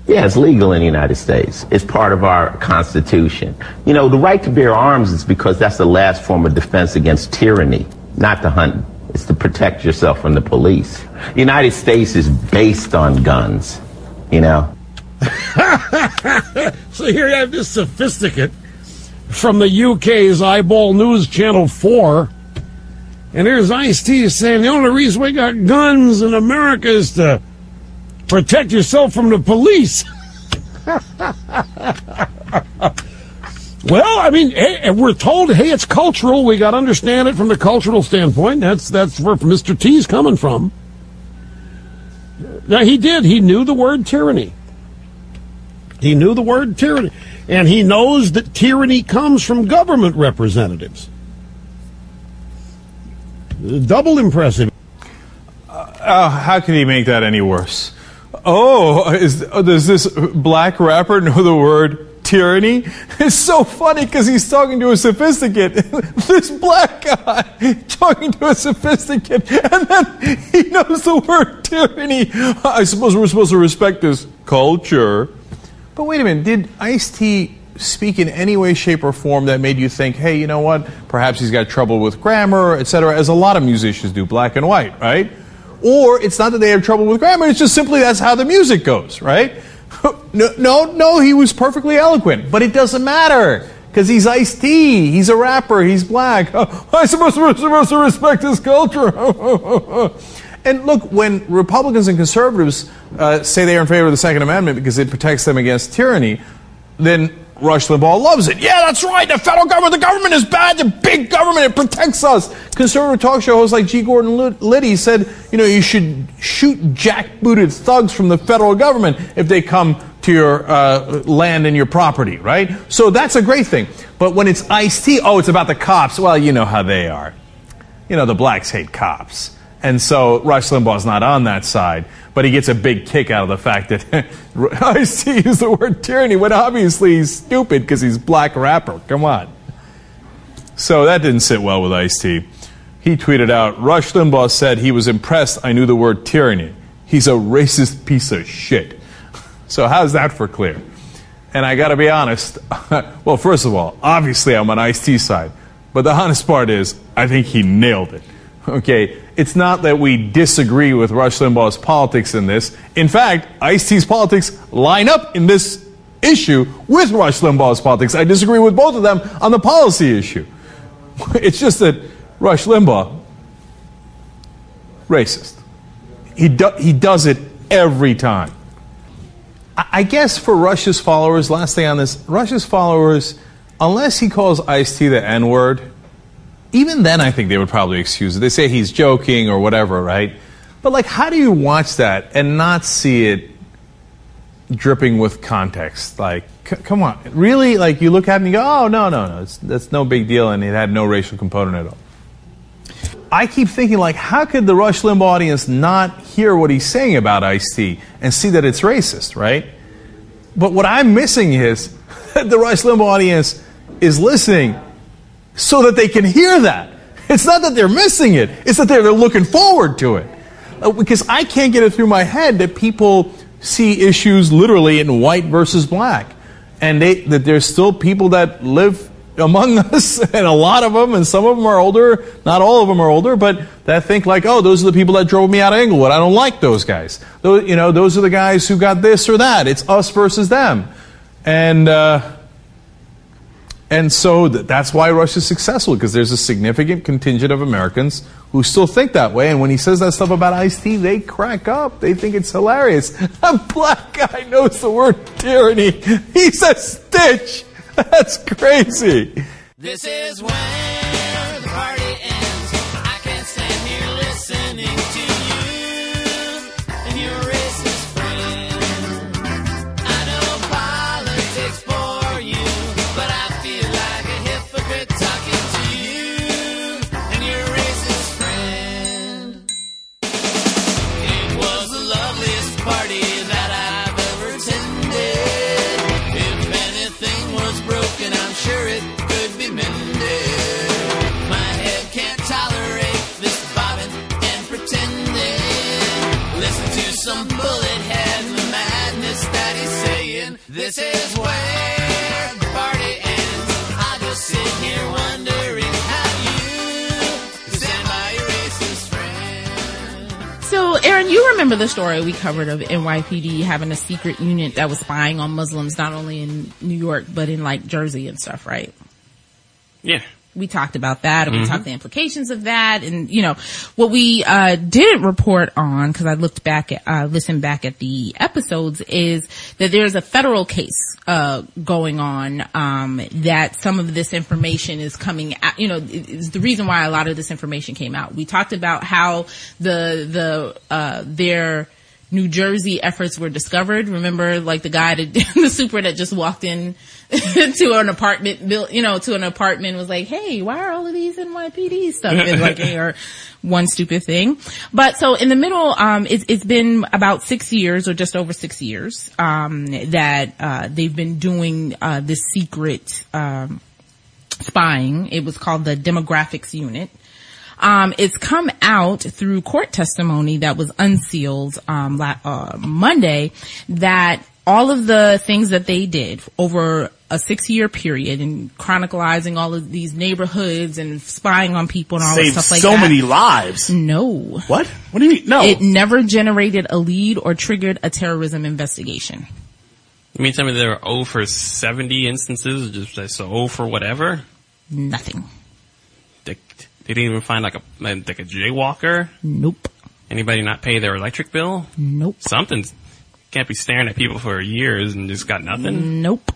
Yeah, it's legal in the United States. It's part of our Constitution. You know, the right to bear arms is because that's the last form of defense against tyranny, not to hunt. It's to protect yourself from the police. The United States is based on guns, you know? [laughs]
so here you have this sophisticate from the UK's Eyeball News Channel 4. And here's Ice T saying the only reason we got guns in America is to protect yourself from the police. [laughs] well, I mean, hey, we're told, hey, it's cultural. We got to understand it from the cultural standpoint. That's that's where Mr. T's coming from. Now, he did. He knew the word tyranny. He knew the word tyranny. And he knows that tyranny comes from government representatives. Double impressive.
Uh, how can he make that any worse? Oh, is, oh, does this black rapper know the word tyranny? [laughs] It's so funny because he's talking to a sophisticate. [laughs] this black guy [laughs] talking to a sophisticate, and then he knows the word tyranny. I suppose we're supposed to respect his culture. But wait a minute, did Ice T speak in any way, shape, or form that made you think, hey, you know what? Perhaps he's got trouble with grammar, etc., as a lot of musicians do, black and white, right? Or it's not that they have trouble with grammar, it's just simply that's how the music goes, right? [laughs] No, no, no he was perfectly eloquent, but it doesn't matter. Because he's Ice T, he's a rapper, he's black. [laughs] I'm supposed to respect his culture. [laughs] and look, when Republicans and conservatives uh, say they are in favor of the Second Amendment because it protects them against tyranny, then Rush Limbaugh loves it. Yeah, that's right. The federal government, the government is bad. The big government, it protects us. Conservative talk show hosts like G. Gordon Liddy said, you know, you should shoot jackbooted thugs from the federal government if they come to your uh, land and your property, right? So that's a great thing. But when it's Ice T, oh, it's about the cops. Well, you know how they are. You know, the blacks hate cops. And so Rush Limbaugh's not on that side, but he gets a big kick out of the fact that Ice T used the word tyranny when obviously he's stupid because he's black rapper. Come on. So that didn't sit well with Ice T. He tweeted out, Rush Limbaugh said he was impressed I knew the word tyranny. He's a racist piece of shit. [laughs] So how's that for clear? And I gotta be honest, [laughs] well, first of all, obviously I'm on Ice T side. But the honest part is, I think he nailed it. [laughs] Okay, it's not that we disagree with Rush Limbaugh's politics in this. In fact, Ice T's politics line up in this issue with Rush Limbaugh's politics. I disagree with both of them on the policy issue. [laughs] It's just that Rush Limbaugh, racist. He, do, he does it every time. I, I guess for Rush's followers, last thing on this, Rush's followers, unless he calls Ice T the N word, even then I think they would probably excuse it. They say he's joking or whatever, right? But like, how do you watch that and not see it dripping with context? Like, c- come on, really? Like, you look at it and you go, oh no, no, no, it's, that's no big deal, and it had no racial component at all. I keep thinking, like, how could the Rush Limbaugh audience not hear what he's saying about Ice T and see that it's racist, right? But what I'm missing is that [laughs] the Rush Limbaugh audience is listening so that they can hear that. It's not that they're missing it, it's that they're, they're looking forward to it. Uh, because I can't get it through my head that people see issues literally in white versus black. And they, that there's still people that live among [laughs] us, and a lot of them, and some of them are older, not all of them are older, but that think like, oh, those are the people that drove me out of Englewood. I don't like those guys. Those, you know, those are the guys who got this or that. It's us versus them. And, uh, and so th- that's why Russia's successful, because there's a significant contingent of Americans who still think that way. And when he says that stuff about Ice T, they crack up. They think it's hilarious. [laughs] A black guy knows the word tyranny. [laughs] He says stitch. [laughs] That's crazy.
This is where some bullet head the madness that he's saying. This is where the party ends. I just sit here wondering how you stand by your racist friend.
So, Aaron, you remember the story we covered of NYPD having a secret unit that was spying on Muslims not only in New York but in like Jersey and stuff, right?
Yeah.
We talked about that and we
Mhm.
talked the implications of that and, you know, what we, uh, didn't report on, cause I looked back at, uh, listened back at the episodes is that there's a federal case, uh, going on, um, that some of this information is coming out, you know, is the reason why a lot of this information came out. We talked about how the, the, uh, their, New Jersey efforts were discovered. Remember, like the guy, that, [laughs] the super that just walked in [laughs] to an apartment built, you know, to an apartment was like, "Hey, why are all of these NYPD stuff?" And like, [laughs] or one stupid thing. But so in the middle, um, it's, it's been about six years or just over six years um, that uh, they've been doing uh, this secret um, spying. It was called the Demographics Unit. Um, it's come out through court testimony that was unsealed um, la- uh, Monday that all of the things that they did over a six-year period and chronicalizing all of these neighborhoods and spying on people and all
Saved
that stuff like
so
that.
So many lives.
No.
What? What do you mean? No.
It never generated a lead or triggered a terrorism investigation.
You mean tell me there were 0 for 70 instances, just like, so 0 for whatever?
Nothing.
They, they didn't even find like a like a jaywalker.
Nope.
Anybody not pay their electric bill?
Nope.
Something. Can't be staring at people for years and just got nothing.
Nope.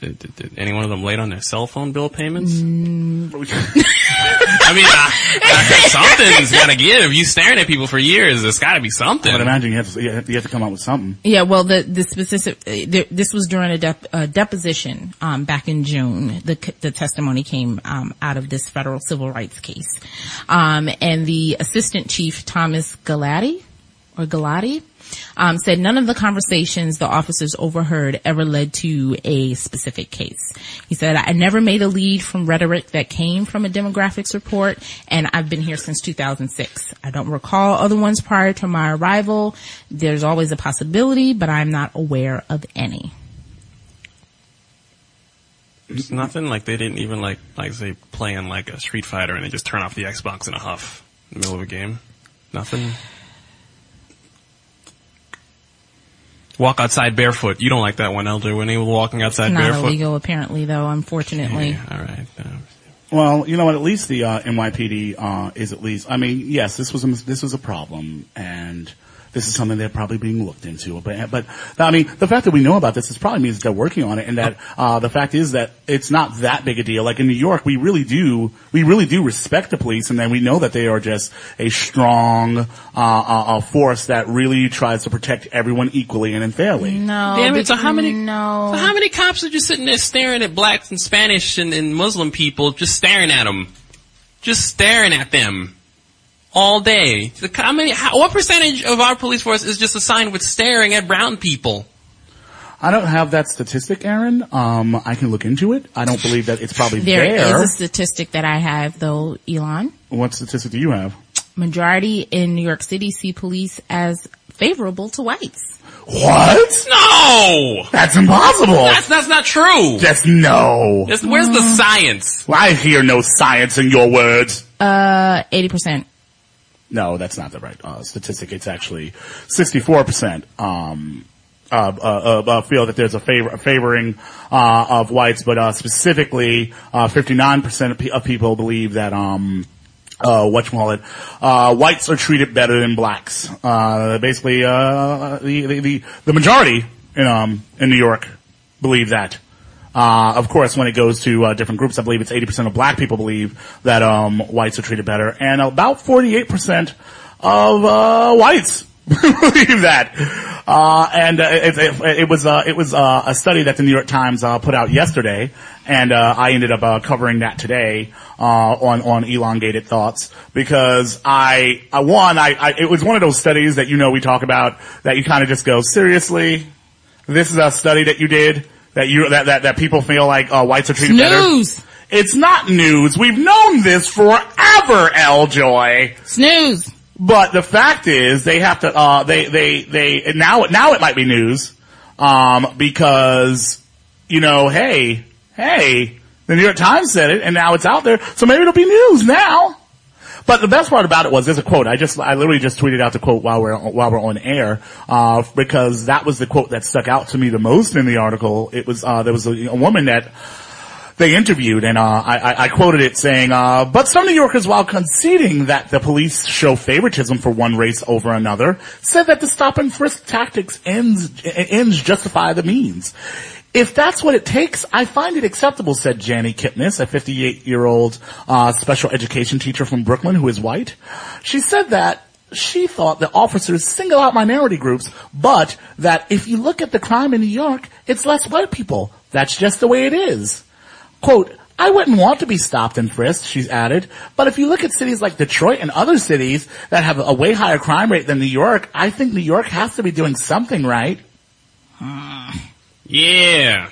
Did, did, did any one of them late on their cell phone bill payments?
Mm.
I mean, uh, [laughs] uh, something's got to give. If you staring at people for years, there's got to be something.
I would imagine you have to, you have to, you have to come up with something.
Yeah, well, the the specific uh, there, this was during a dep- uh, deposition um, back in June. The the testimony came um, out of this federal civil rights case, um, and the assistant chief Thomas Galati or Galati um, said none of the conversations the officers overheard ever led to a specific case. He said, I never made a lead from rhetoric that came from a demographics report, and I've been here since 2006. I don't recall other ones prior to my arrival. There's always a possibility, but I'm not aware of any.
It's nothing like they didn't even like like say playing like a Street Fighter and they just turn off the Xbox in a huff in the middle of a game. Nothing. Walk outside barefoot. You don't like that one, Elder. When he was walking outside
not
barefoot.
illegal, apparently, though, unfortunately.
all right.
Well, you know what? At least the uh, NYPD uh, is at least. I mean, yes, this was a, this was a problem, and this is something they're probably being looked into. But but I mean, the fact that we know about this, this probably means they're working on it, and that uh, the fact is that it's not that big a deal. Like in New York, we really do we really do respect the police, and then we know that they are just a strong uh, uh, uh, force that really tries to protect everyone equally and fairly.
No.
Damn it, so how many,
no.
so how many cops are just sitting there staring at blacks and Spanish and, and Muslim people, just staring at them?
just staring at them all day. The- How many? How, what percentage of our police force is just assigned with staring at brown people?
I don't have that statistic, Aaron. Um, I can look into it. I don't believe that it's probably
there.
There is
a statistic that I have though, Elon.
What statistic do you have?
Majority in New York City see police as favorable to whites.
What?
No!
That's impossible.
That's, that's not true.
Just no.
That's- where's the science?
Well, I hear no science in your words.
Uh, 80%.
No, that's not the right uh, statistic. It's actually 64%. Um, uh, uh, uh, uh, feel that there's a favor, a favoring uh, of whites, but uh, specifically, uh, 59% of, pe- of people believe that um, uh, whatchamacallit, uh, whites are treated better than blacks. Uh, basically, uh, the, the, the, the majority in, um, in New York believe that. Uh, of course, when it goes to uh, different groups, I believe it's 80% of black people believe that um, whites are treated better, and about 48% of uh, whites [laughs] believe that. Uh, and uh, it, it, it was uh, it was a study that the New York Times uh, put out yesterday, and uh, I ended up uh, covering that today uh, on on elongated thoughts because I, I one I, I it was one of those studies that you know we talk about that you kind of just go seriously. This is a study that you did that you that that, that people feel like uh, whites are treated
Snooze.
better. It's not news. We've known this forever, L Joy.
Snooze.
But the fact is, they have to. Uh, they they they now now it might be news, um, because you know, hey, hey, the New York Times said it, and now it's out there, so maybe it'll be news now. But the best part about it was there's a quote. I just I literally just tweeted out the quote while we're while we're on air uh, because that was the quote that stuck out to me the most in the article. It was uh, there was a, a woman that they interviewed, and uh, I, I, I quoted it saying, uh, "But some New Yorkers, while conceding that the police show favoritism for one race over another, said that the stop and frisk tactics ends ends justify the means." If that's what it takes, I find it acceptable, said Janie Kipnis, a 58-year-old uh, special education teacher from Brooklyn who is white. She said that she thought that officers single out minority groups, but that if you look at the crime in New York, it's less white people. That's just the way it is. Quote, I wouldn't want to be stopped and frisked, she's added, but if you look at cities like Detroit and other cities that have a way higher crime rate than New York, I think New York has to be doing something right.
Yeah.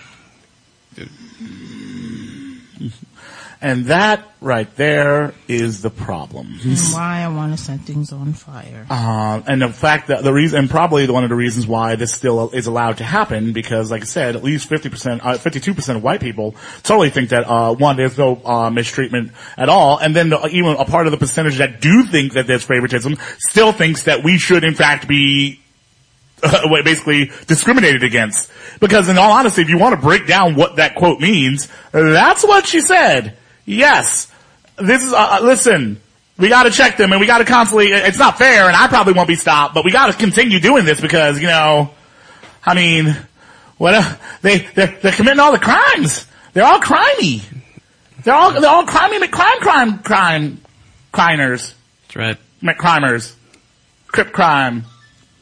And that right there is the problem.
And why I want to set things on fire.
Um, and the fact that the reason, and probably one of the reasons why this still is allowed to happen, because like I said, at least 50%, uh, 52% of white people totally think that, uh, one, there's no, uh, mistreatment at all, and then the, even a part of the percentage that do think that there's favoritism still thinks that we should in fact be [laughs] uh, basically discriminated against. Because in all honesty, if you want to break down what that quote means, that's what she said. Yes. This is, uh, listen, we gotta check them and we gotta constantly, it's not fair and I probably won't be stopped, but we gotta continue doing this because, you know, I mean, what, uh, [laughs] they, they're, they're committing all the crimes. They're all crimey. They're all, they're all crimey, crime, crime, crime, criners.
That's right.
Crimers. Crip crime.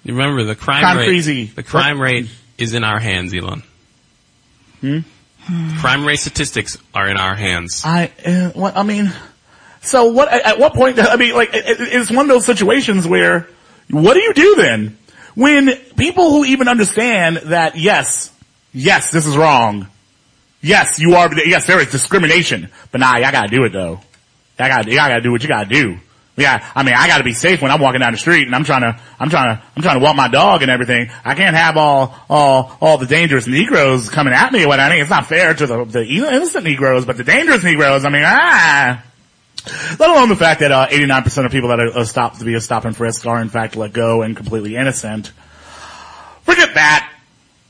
Remember the crime,
Crime
rate.
crazy.
The crime rate is in our hands, Elon.
Hmm?
Crime rate statistics are in our hands.
I, uh, what, I mean, so what, at, at what point, I mean, like, it, it- it's one of those situations where, what do you do then? When people who even understand that, yes, yes, this is wrong. Yes, you are, yes, there is discrimination, but nah, y'all gotta do it though. Y'all gotta, y'all gotta do what you gotta do. Yeah, I mean, I gotta be safe when I'm walking down the street and I'm trying to, I'm trying to, I'm trying to walk my dog and everything. I can't have all, all, all the dangerous Negroes coming at me what. I mean, it's not fair to the, the innocent Negroes, but the dangerous Negroes, I mean, ah. Let alone the fact that, uh, 89% of people that are, are stopped to be a stop and frisk are in fact let go and completely innocent. Forget that.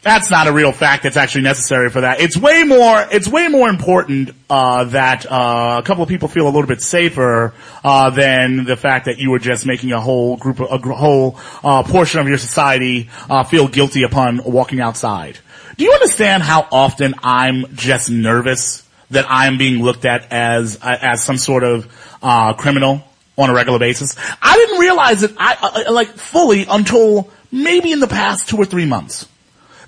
That's not a real fact that's actually necessary for that. It's way more, it's way more important, uh, that, uh, a couple of people feel a little bit safer, uh, than the fact that you were just making a whole group a gr- whole, uh, portion of your society, uh, feel guilty upon walking outside. Do you understand how often I'm just nervous that I'm being looked at as, uh, as some sort of, uh, criminal on a regular basis? I didn't realize it, I, like, fully until maybe in the past two or three months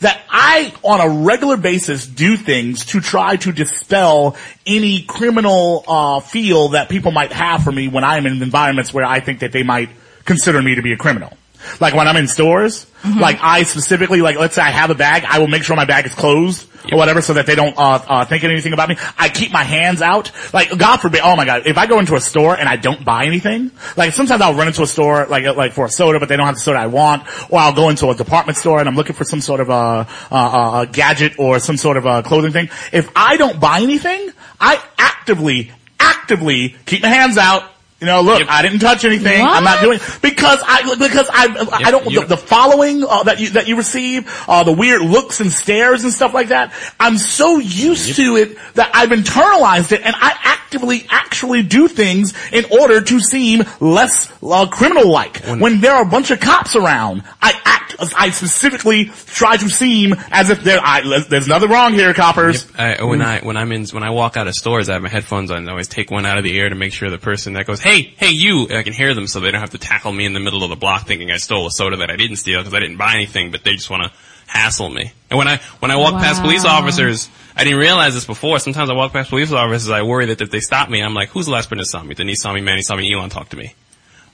that I, on a regular basis, do things to try to dispel any criminal uh, feel that people might have for me when I am in environments where I think that they might consider me to be a criminal. Like when I'm in stores, like I specifically, like let's say I have a bag, I will make sure my bag is closed or whatever so that they don't uh, uh, think anything about me. I keep my hands out. Like God forbid, oh my God, if I go into a store and I don't buy anything, like sometimes I'll run into a store like like for a soda, but they don't have the soda I want, or I'll go into a department store and I'm looking for some sort of a, a, a, a gadget or some sort of a clothing thing. If I don't buy anything, I actively, actively keep my hands out. You know, look, I didn't touch anything. I'm not doing because I because I I don't the, the following uh, that you that you receive, uh, the weird looks and stares and stuff like that. I'm so used to it that I've internalized it, and I actively actually do things in order to seem less uh, criminal like. When there are a bunch of cops around, I act I specifically try to seem as if there I, there's nothing wrong here, coppers.
I, when I when I'm in when I walk out of stores, I have my headphones on. and I always take one out of the air to make sure the person that goes, "Hey, hey, you!" I can hear them, so they don't have to tackle me in the middle of the block, thinking I stole a soda that I didn't steal because I didn't buy anything, but they just want to hassle me. And when I when I walk past police officers, I didn't realize this before. Sometimes I walk past police officers, I worry that if they stop me, I'm like, "Who's the last person that saw me?" Denise saw me, Manny saw me, Elon talked to me.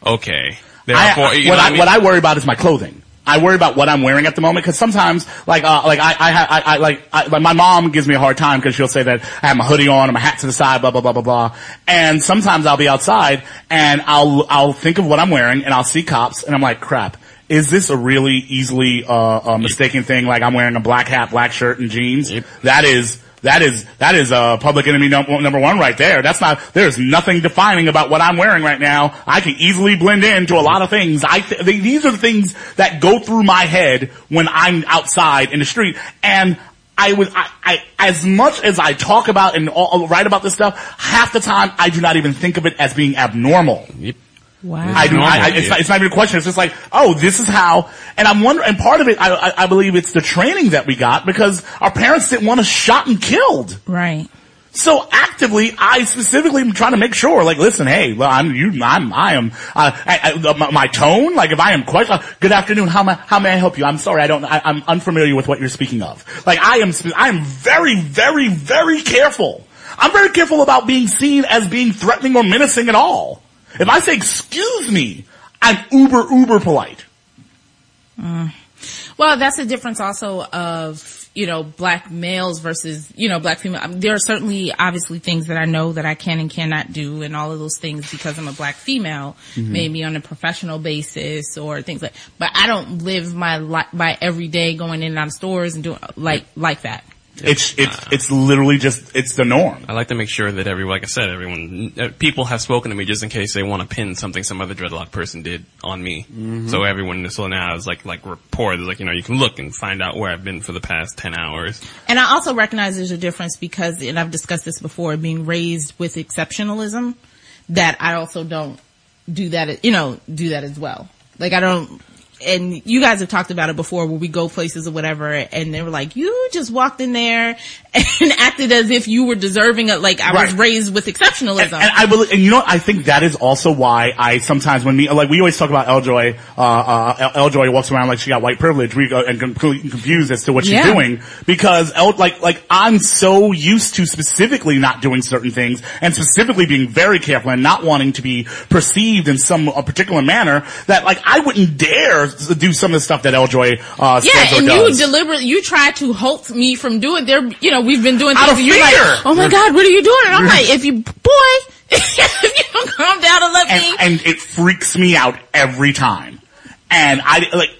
Okay, therefore,
I,
you know
what,
what
I,
I mean?
what I worry about is my clothing. I worry about what I'm wearing at the moment because sometimes, like, uh, like I, I, I, I like, I, like, my mom gives me a hard time because she'll say that I have my hoodie on and my hat to the side, blah blah blah blah blah. And sometimes I'll be outside and I'll, I'll think of what I'm wearing and I'll see cops and I'm like, crap. Is this a really easily uh, uh, mistaken thing? Like I'm wearing a black hat, black shirt, and jeans. That is that is that is uh, public enemy num- number one right there. That's not. There's nothing defining about what I'm wearing right now. I can easily blend into a lot of things. I th- th- these are the things that go through my head when I'm outside in the street, and I would, I, I, as much as I talk about and all, write about this stuff, half the time I do not even think of it as being abnormal.
Wow.
I do. I, I, it's, not, it's not even a question. It's just like, oh, this is how. And I'm wondering. And part of it, I, I, I believe, it's the training that we got because our parents didn't want us shot and killed.
Right.
So actively, I specifically am trying to make sure, like, listen, hey, well, I'm, you, I'm, I am, uh, I, I, my, my tone, like, if I am quite, uh, good afternoon, how may, how may I help you? I'm sorry, I don't, I, I'm unfamiliar with what you're speaking of. Like, I am, I am very, very, very careful. I'm very careful about being seen as being threatening or menacing at all. If I say, excuse me, I'm uber, uber polite.
Mm. Well, that's the difference also of, you know, black males versus, you know, black female. I mean, there are certainly obviously things that I know that I can and cannot do and all of those things because I'm a black female,
Mm-hmm.
Mhm.
maybe on a professional basis or things like, but I don't live my life by every day going in and out of stores and doing like, like that.
It's, it's, it's literally just, it's the norm.
I like to make sure that every, like I said, everyone, uh, people have spoken to me just in case they want to pin something some other dreadlock person did on me.
Mm-hmm.
So everyone, so now is like, like rapport, like, you know, you can look and find out where I've been for the past 10 hours.
And I also recognize there's a difference because, and I've discussed this before, being raised with exceptionalism, that I also don't do that, you know, do that as well. Like I don't, and you guys have talked about it before where we go places or whatever and they were like, you just walked in there and [laughs] acted as if you were deserving of, like I was raised with exceptionalism.
And I believe, and you know, what? I think that is also why I sometimes when me, like we always talk about L. Joy, uh, uh, L. Joy walks around like she got white privilege, we go and completely confused as to what she's
Yeah.
doing because El, like, like I'm so used to specifically not doing certain things and specifically being very careful and not wanting to be perceived in some a particular manner that like I wouldn't dare do some of the stuff that L. Joy, uh,
yeah, and
does.
you deliberately, you try to halt me from doing there, you know, we've been doing
Out of fear.
like, oh my god, what are you doing? And I'm like, if you, boy, [laughs] if you don't calm down and let me,
and, and it freaks me out every time. And I like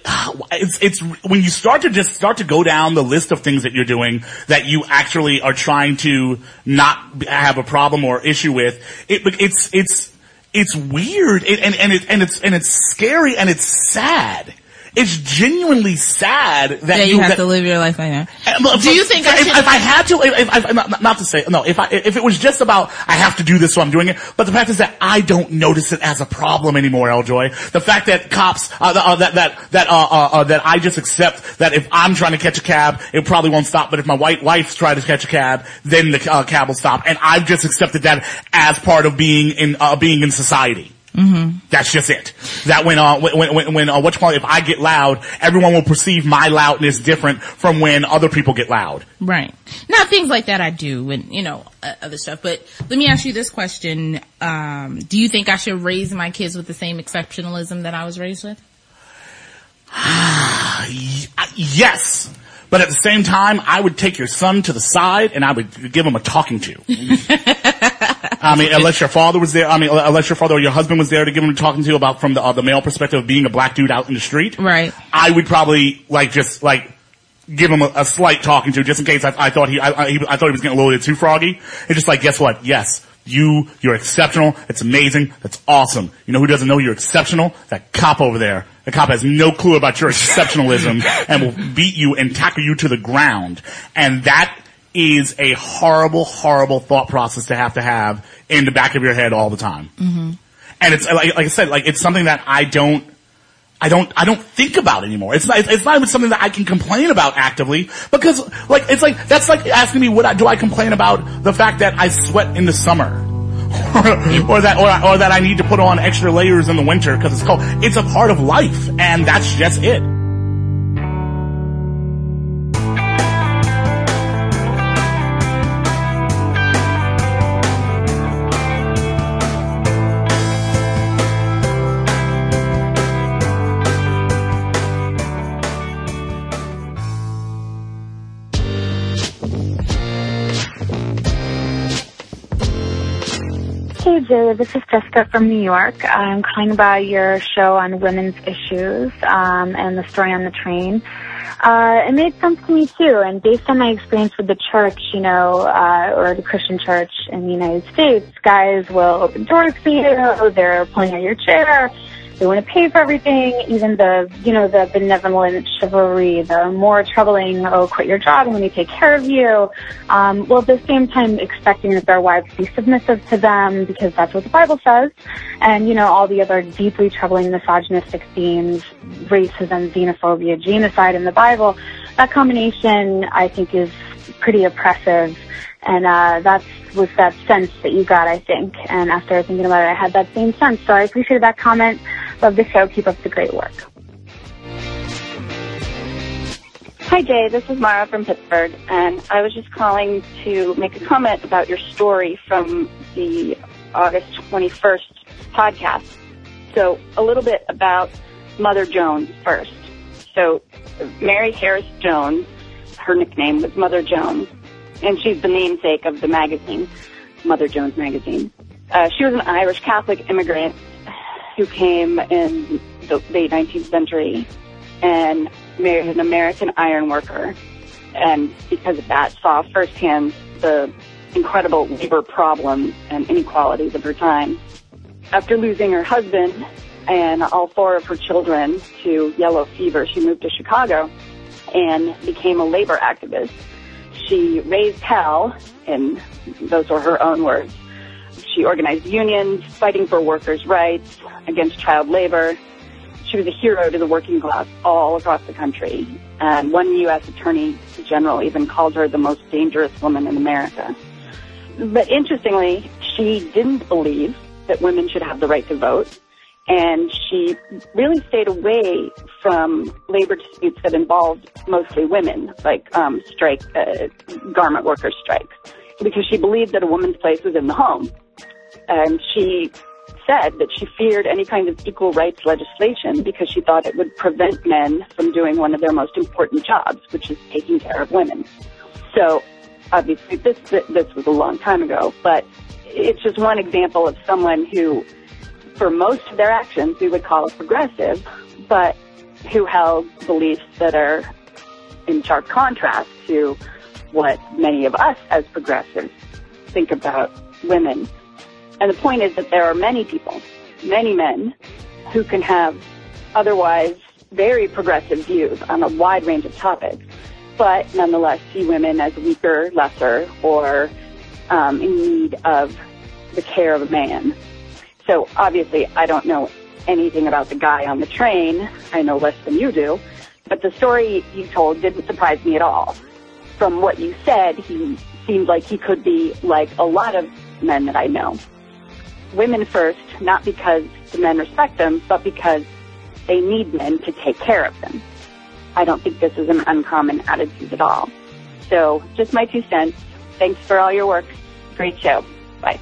[sighs] it's it's when you start to just start to go down the list of things that you're doing that you actually are trying to not have a problem or issue with. It it's it's it's weird It- and and it, and it's and it's scary and it's sad. It's genuinely sad that,
that you, have
that,
to live your life like that.
but-
Do you
but
think I
if, if I had to, if, if, if- not, not to say no, if I if it was just about I have to do this, so I'm doing it. But the fact is that I don't notice it as a problem anymore, L. Joy. The fact that cops, uh, uh, that that that uh, uh, uh, that I just accept that if I'm trying to catch a cab, it probably won't stop. But if my white wife's trying to catch a cab, then the uh, cab will stop. And I've just accepted that as part of being in uh, being in society.
Mm-hmm.
That's just it. That when, uh, when, when, when, uh, what you call it, if I get loud, everyone will perceive my loudness different from when other people get loud.
Right. Now things like that I do and, you know, uh, other stuff. But let me ask you this question. Um, do you think I should raise my kids with the same exceptionalism that I was raised with? [sighs]
Yes. But at the same time, I would take your son to the side and I would give him a talking to. [laughs] I mean, unless your father was there, I mean, unless your father or your husband was there to give him a talking to about from the, uh, the male perspective of being a black dude out in the street.
Right.
I would probably like just like give him a, a slight talking to just in case I, I thought he I, I, he I thought he was getting a little bit too froggy. And just like, guess what? Yes. You, you're exceptional. It's amazing. That's awesome. You know who doesn't know you're exceptional? That cop over there. The cop has no clue about your [laughs] exceptionalism and will beat you and tackle you to the ground. And that is a horrible, horrible thought process to have to have in the back of your head all the time.
Mm-hmm.
And it's like, like I said, like it's something that I don't, I don't, I don't think about anymore. It's not, it's not even something that I can complain about actively because, like, it's like that's like asking me, what I, do I complain about the fact that I sweat in the summer, or, [laughs] or that, or, or that I need to put on extra layers in the winter because it's cold. It's a part of life, and that's just it.
Jay, this is Jessica from New York. I'm calling about your show on women's issues um, and the story on the train. Uh, it made sense to me too, and based on my experience with the church, you know, uh, or the Christian church in the United States, guys will open doors for you, they're pulling out your chair, they want to pay for everything, even the, you know, the benevolent chivalry, the more troubling, oh, quit your job and let me take care of you. Um, while at the same time expecting that their wives be submissive to them because that's what the Bible says. And, you know, all the other deeply troubling misogynistic themes, racism, xenophobia, genocide in the Bible. That combination, I think, is pretty oppressive. And, uh, that's, was that sense that you got, I think. And after thinking about it, I had that same sense. So I appreciate that comment. Love the show. Keep up the great work.
Hi Jay, this is Mara from Pittsburgh, and I was just calling to make a comment about your story from the August 21st podcast. So a little bit about Mother Jones first. So Mary Harris Jones, her nickname was Mother Jones, and she's the namesake of the magazine, Mother Jones Magazine. Uh, she was an Irish Catholic immigrant who came in the late 19th century and married an American iron worker. And because of that, saw firsthand the incredible labor problems and inequalities of her time. After losing her husband and all four of her children to yellow fever, she moved to Chicago and became a labor activist. She raised hell, and those were her own words. She organized unions, fighting for workers' rights, against child labor. She was a hero to the working class all across the country. And one U.S. Attorney General even called her the most dangerous woman in America. But interestingly, she didn't believe that women should have the right to vote. And she really stayed away from labor disputes that involved mostly women, like um, strike, uh, garment workers' strikes, because she believed that a woman's place was in the home. And she said that she feared any kind of equal rights legislation because she thought it would prevent men from doing one of their most important jobs, which is taking care of women. So obviously this this was a long time ago, but it's just one example of someone who, for most of their actions, we would call a progressive, but who held beliefs that are in sharp contrast to what many of us as progressives think about women. And the point is that there are many people, many men, who can have otherwise very progressive views on a wide range of topics, but nonetheless see women as weaker, lesser, or um, in need of the care of a man. So obviously, I don't know anything about the guy on the train. I know less than you do. But the story you told didn't surprise me at all. From what you said, he seemed like he could be like a lot of men that I know. Women first, not because the men respect them, but because they need men to take care of them. I don't think this is an uncommon attitude at all. So, just my two cents. Thanks for all your work. Great show. Bye.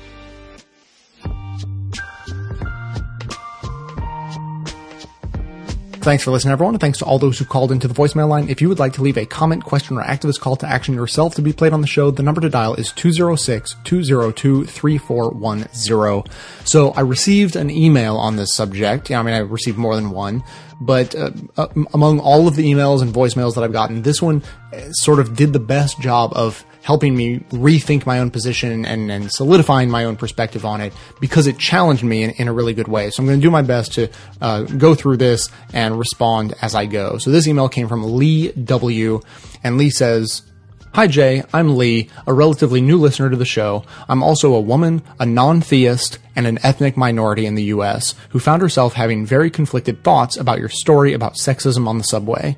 Thanks for listening, everyone, thanks to all those who called into the voicemail line. If you would like to leave a comment, question, or activist call to action yourself to be played on the show, the number to dial is 206-202-3410. So I received an email on this subject. Yeah, I mean, I received more than one, but uh, uh, among all of the emails and voicemails that I've gotten, this one uh, sort of did the best job of helping me rethink my own position and, and solidifying my own perspective on it because it challenged me in, in a really good way. So I'm going to do my best to uh, go through this and respond as I go. So this email came from Lee W. And Lee says, Hi Jay, I'm Lee, a relatively new listener to the show. I'm also a woman, a non-theist, and an ethnic minority in the US who found herself having very conflicted thoughts about your story about sexism on the subway.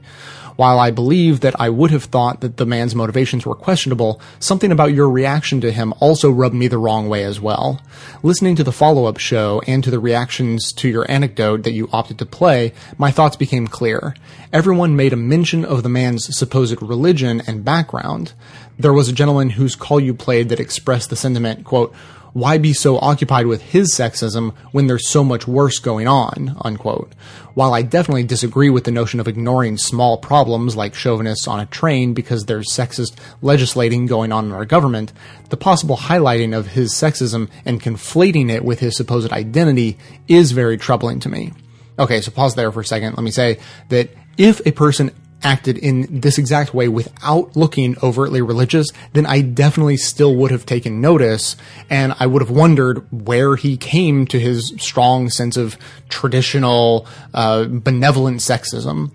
While I believe that I would have thought that the man's motivations were questionable, something about your reaction to him also rubbed me the wrong way as well. Listening to the follow-up show and to the reactions to your anecdote that you opted to play, my thoughts became clear. Everyone made a mention of the man's supposed religion and background. There was a gentleman whose call you played that expressed the sentiment, quote, why be so occupied with his sexism when there's so much worse going on, unquote. While I definitely disagree with the notion of ignoring small problems like chauvinists on a train because there's sexist legislating going on in our government, the possible highlighting of his sexism and conflating it with his supposed identity is very troubling to me. Okay, so pause there for a second. Let me say that if a person acted in this exact way without looking overtly religious, then I definitely still would have taken notice and I would have wondered where he came to his strong sense of traditional, uh, benevolent sexism.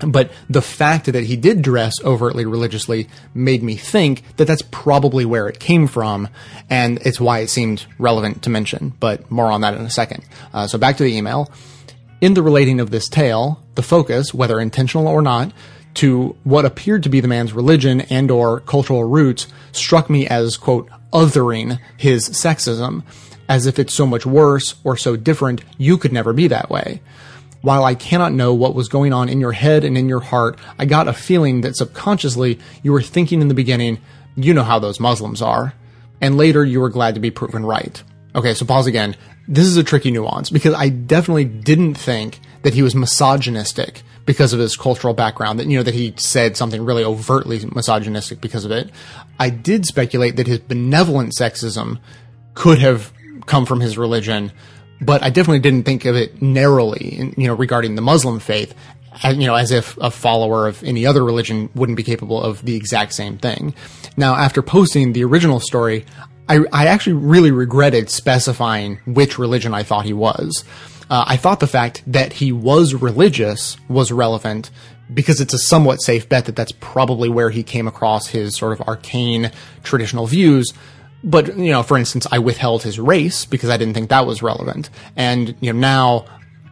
But the fact that he did dress overtly religiously made me think that that's probably where it came from, and it's why it seemed relevant to mention. But more on that in a second. Uh, so back to the email. In the relating of this tale, the focus, whether intentional or not, to what appeared to be the man's religion and or cultural roots struck me as, quote, othering his sexism, as if it's so much worse or so different, you could never be that way. While I cannot know what was going on in your head and in your heart, I got a feeling that subconsciously you were thinking in the beginning, you know how those Muslims are. And later you were glad to be proven right. Okay, so pause again. This is a tricky nuance because I definitely didn't think that he was misogynistic because of his cultural background, that, you know, that he said something really overtly misogynistic because of it. I did speculate that his benevolent sexism could have come from his religion, but I definitely didn't think of it narrowly, you know, regarding the Muslim faith, you know, as if a follower of any other religion wouldn't be capable of the exact same thing. Now, after posting the original story, I, I actually really regretted specifying which religion I thought he was. Uh, I thought the fact that he was religious was relevant because it's a somewhat safe bet that that's probably where he came across his sort of arcane traditional views. But, you know, for instance, I withheld his race because I didn't think that was relevant. And, you know, now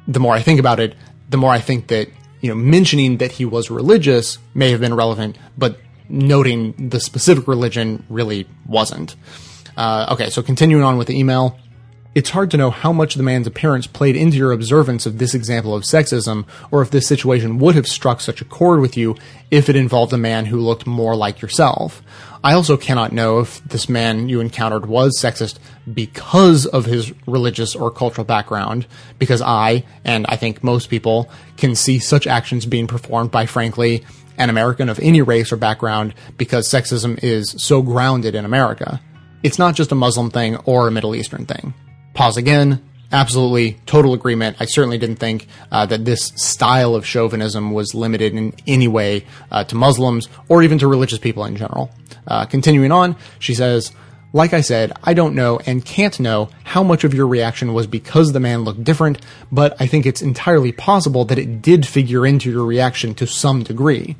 the more I think about it, the more I think that, you know, mentioning that he was religious may have been relevant, but noting the specific religion really wasn't. Uh, okay, so continuing on with the email. It's hard to know how much the man's appearance played into your observance of this example of sexism, or if this situation would have struck such a chord with you if it involved a man who looked more like yourself. I also cannot know if this man you encountered was sexist because of his religious or cultural background, because I, and I think most people, can see such actions being performed by, frankly, an American of any race or background because sexism is so grounded in America. It's not just a Muslim thing or a Middle Eastern thing. Pause again. Absolutely, total agreement. I certainly didn't think uh, that this style of chauvinism was limited in any way uh, to Muslims or even to religious people in general. Uh, continuing on, she says, like I said, I don't know and can't know how much of your reaction was because the man looked different, but I think it's entirely possible that it did figure into your reaction to some degree.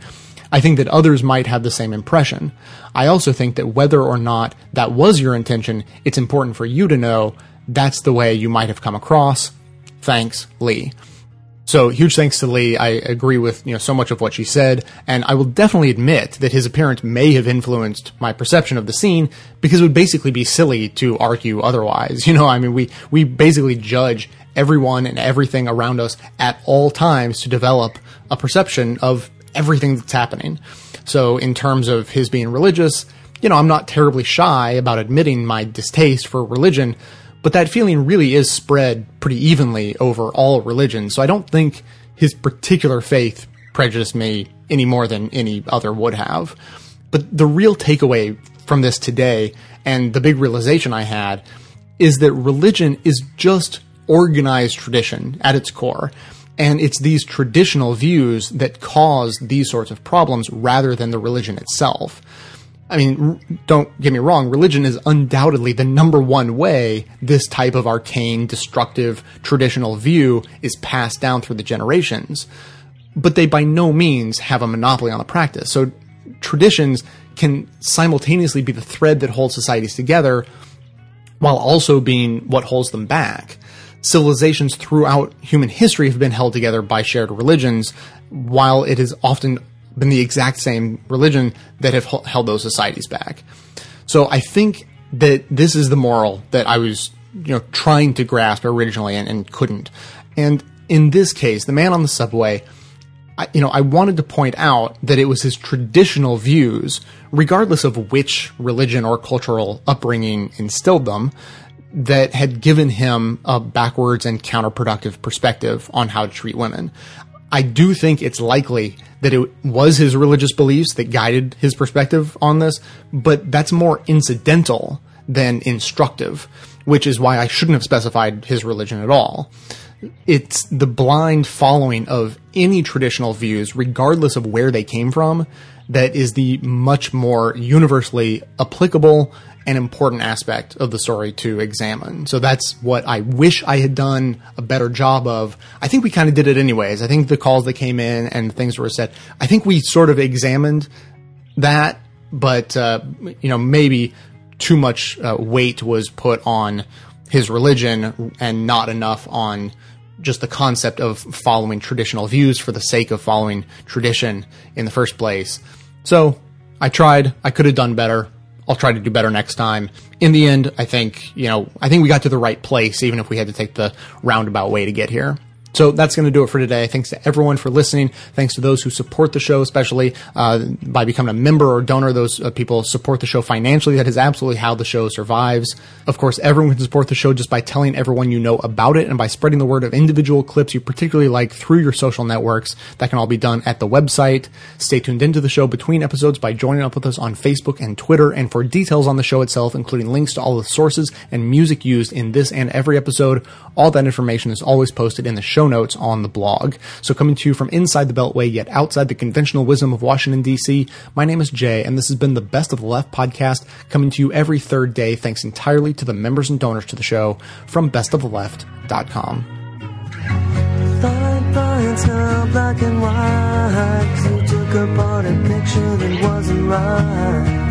I think that others might have the same impression. I also think that whether or not that was your intention, it's important for you to know that's the way you might have come across. Thanks, Lee. So huge thanks to Lee. I agree with you know so much of what she said, and I will definitely admit that his appearance may have influenced my perception of the scene because it would basically be silly to argue otherwise. [laughs] You know, I mean, we we basically judge everyone and everything around us at all times to develop a perception of everything that's happening. So in terms of his being religious, you know, I'm not terribly shy about admitting my distaste for religion, but that feeling really is spread pretty evenly over all religions. So I don't think his particular faith prejudiced me any more than any other would have. But the real takeaway from this today and the big realization I had is that religion is just organized tradition at its core. And it's these traditional views that cause these sorts of problems rather than the religion itself. I mean, don't get me wrong, religion is undoubtedly the number one way this type of arcane, destructive, traditional view is passed down through the generations. But they by no means have a monopoly on the practice. So traditions can simultaneously be the thread that holds societies together while also being what holds them back. Civilizations throughout human history have been held together by shared religions, while it has often been the exact same religion that have held those societies back. So I think that this is the moral that I was, you know, trying to grasp originally and, and couldn't. And in this case, the man on the subway, I, you know, I wanted to point out that it was his traditional views, regardless of which religion or cultural upbringing instilled them, that had given him a backwards and counterproductive perspective on how to treat women. I do think it's likely that it was his religious beliefs that guided his perspective on this, but that's more incidental than instructive, which is why I shouldn't have specified his religion at all it's the blind following of any traditional views, regardless of where they came from, that is the much more universally applicable and important aspect of the story to examine. So that's what I wish I had done a better job of. I think we kind of did it anyways. I think the calls that came in and things were said, I think we sort of examined that, but, uh, you know, maybe too much uh, weight was put on his religion and not enough on just the concept of following traditional views for the sake of following tradition in the first place. So I tried. I could have done better. I'll try to do better next time. In the end, I think, you know, I think we got to the right place, even if we had to take the roundabout way to get here. So that's going to do it for today. Thanks to everyone for listening. Thanks to those who support the show, especially uh, by becoming a member or donor. Those uh, people support the show financially. That is absolutely how the show survives. Of course, everyone can support the show just by telling everyone you know about it and by spreading the word of individual clips you particularly like through your social networks. That can all be done at the website. Stay tuned into the show between episodes by joining up with us on Facebook and Twitter. And for details on the show itself, including links to all the sources and music used in this and every episode, all that information is always posted in the show notes on the blog. So coming to you from inside the Beltway, yet outside the conventional wisdom of Washington, D.C., my name is Jay, and this has been the Best of the Left podcast, coming to you every third day, thanks entirely to the members and donors to the show from bestoftheleft.com.
Black and white. you took apart a picture that wasn't right.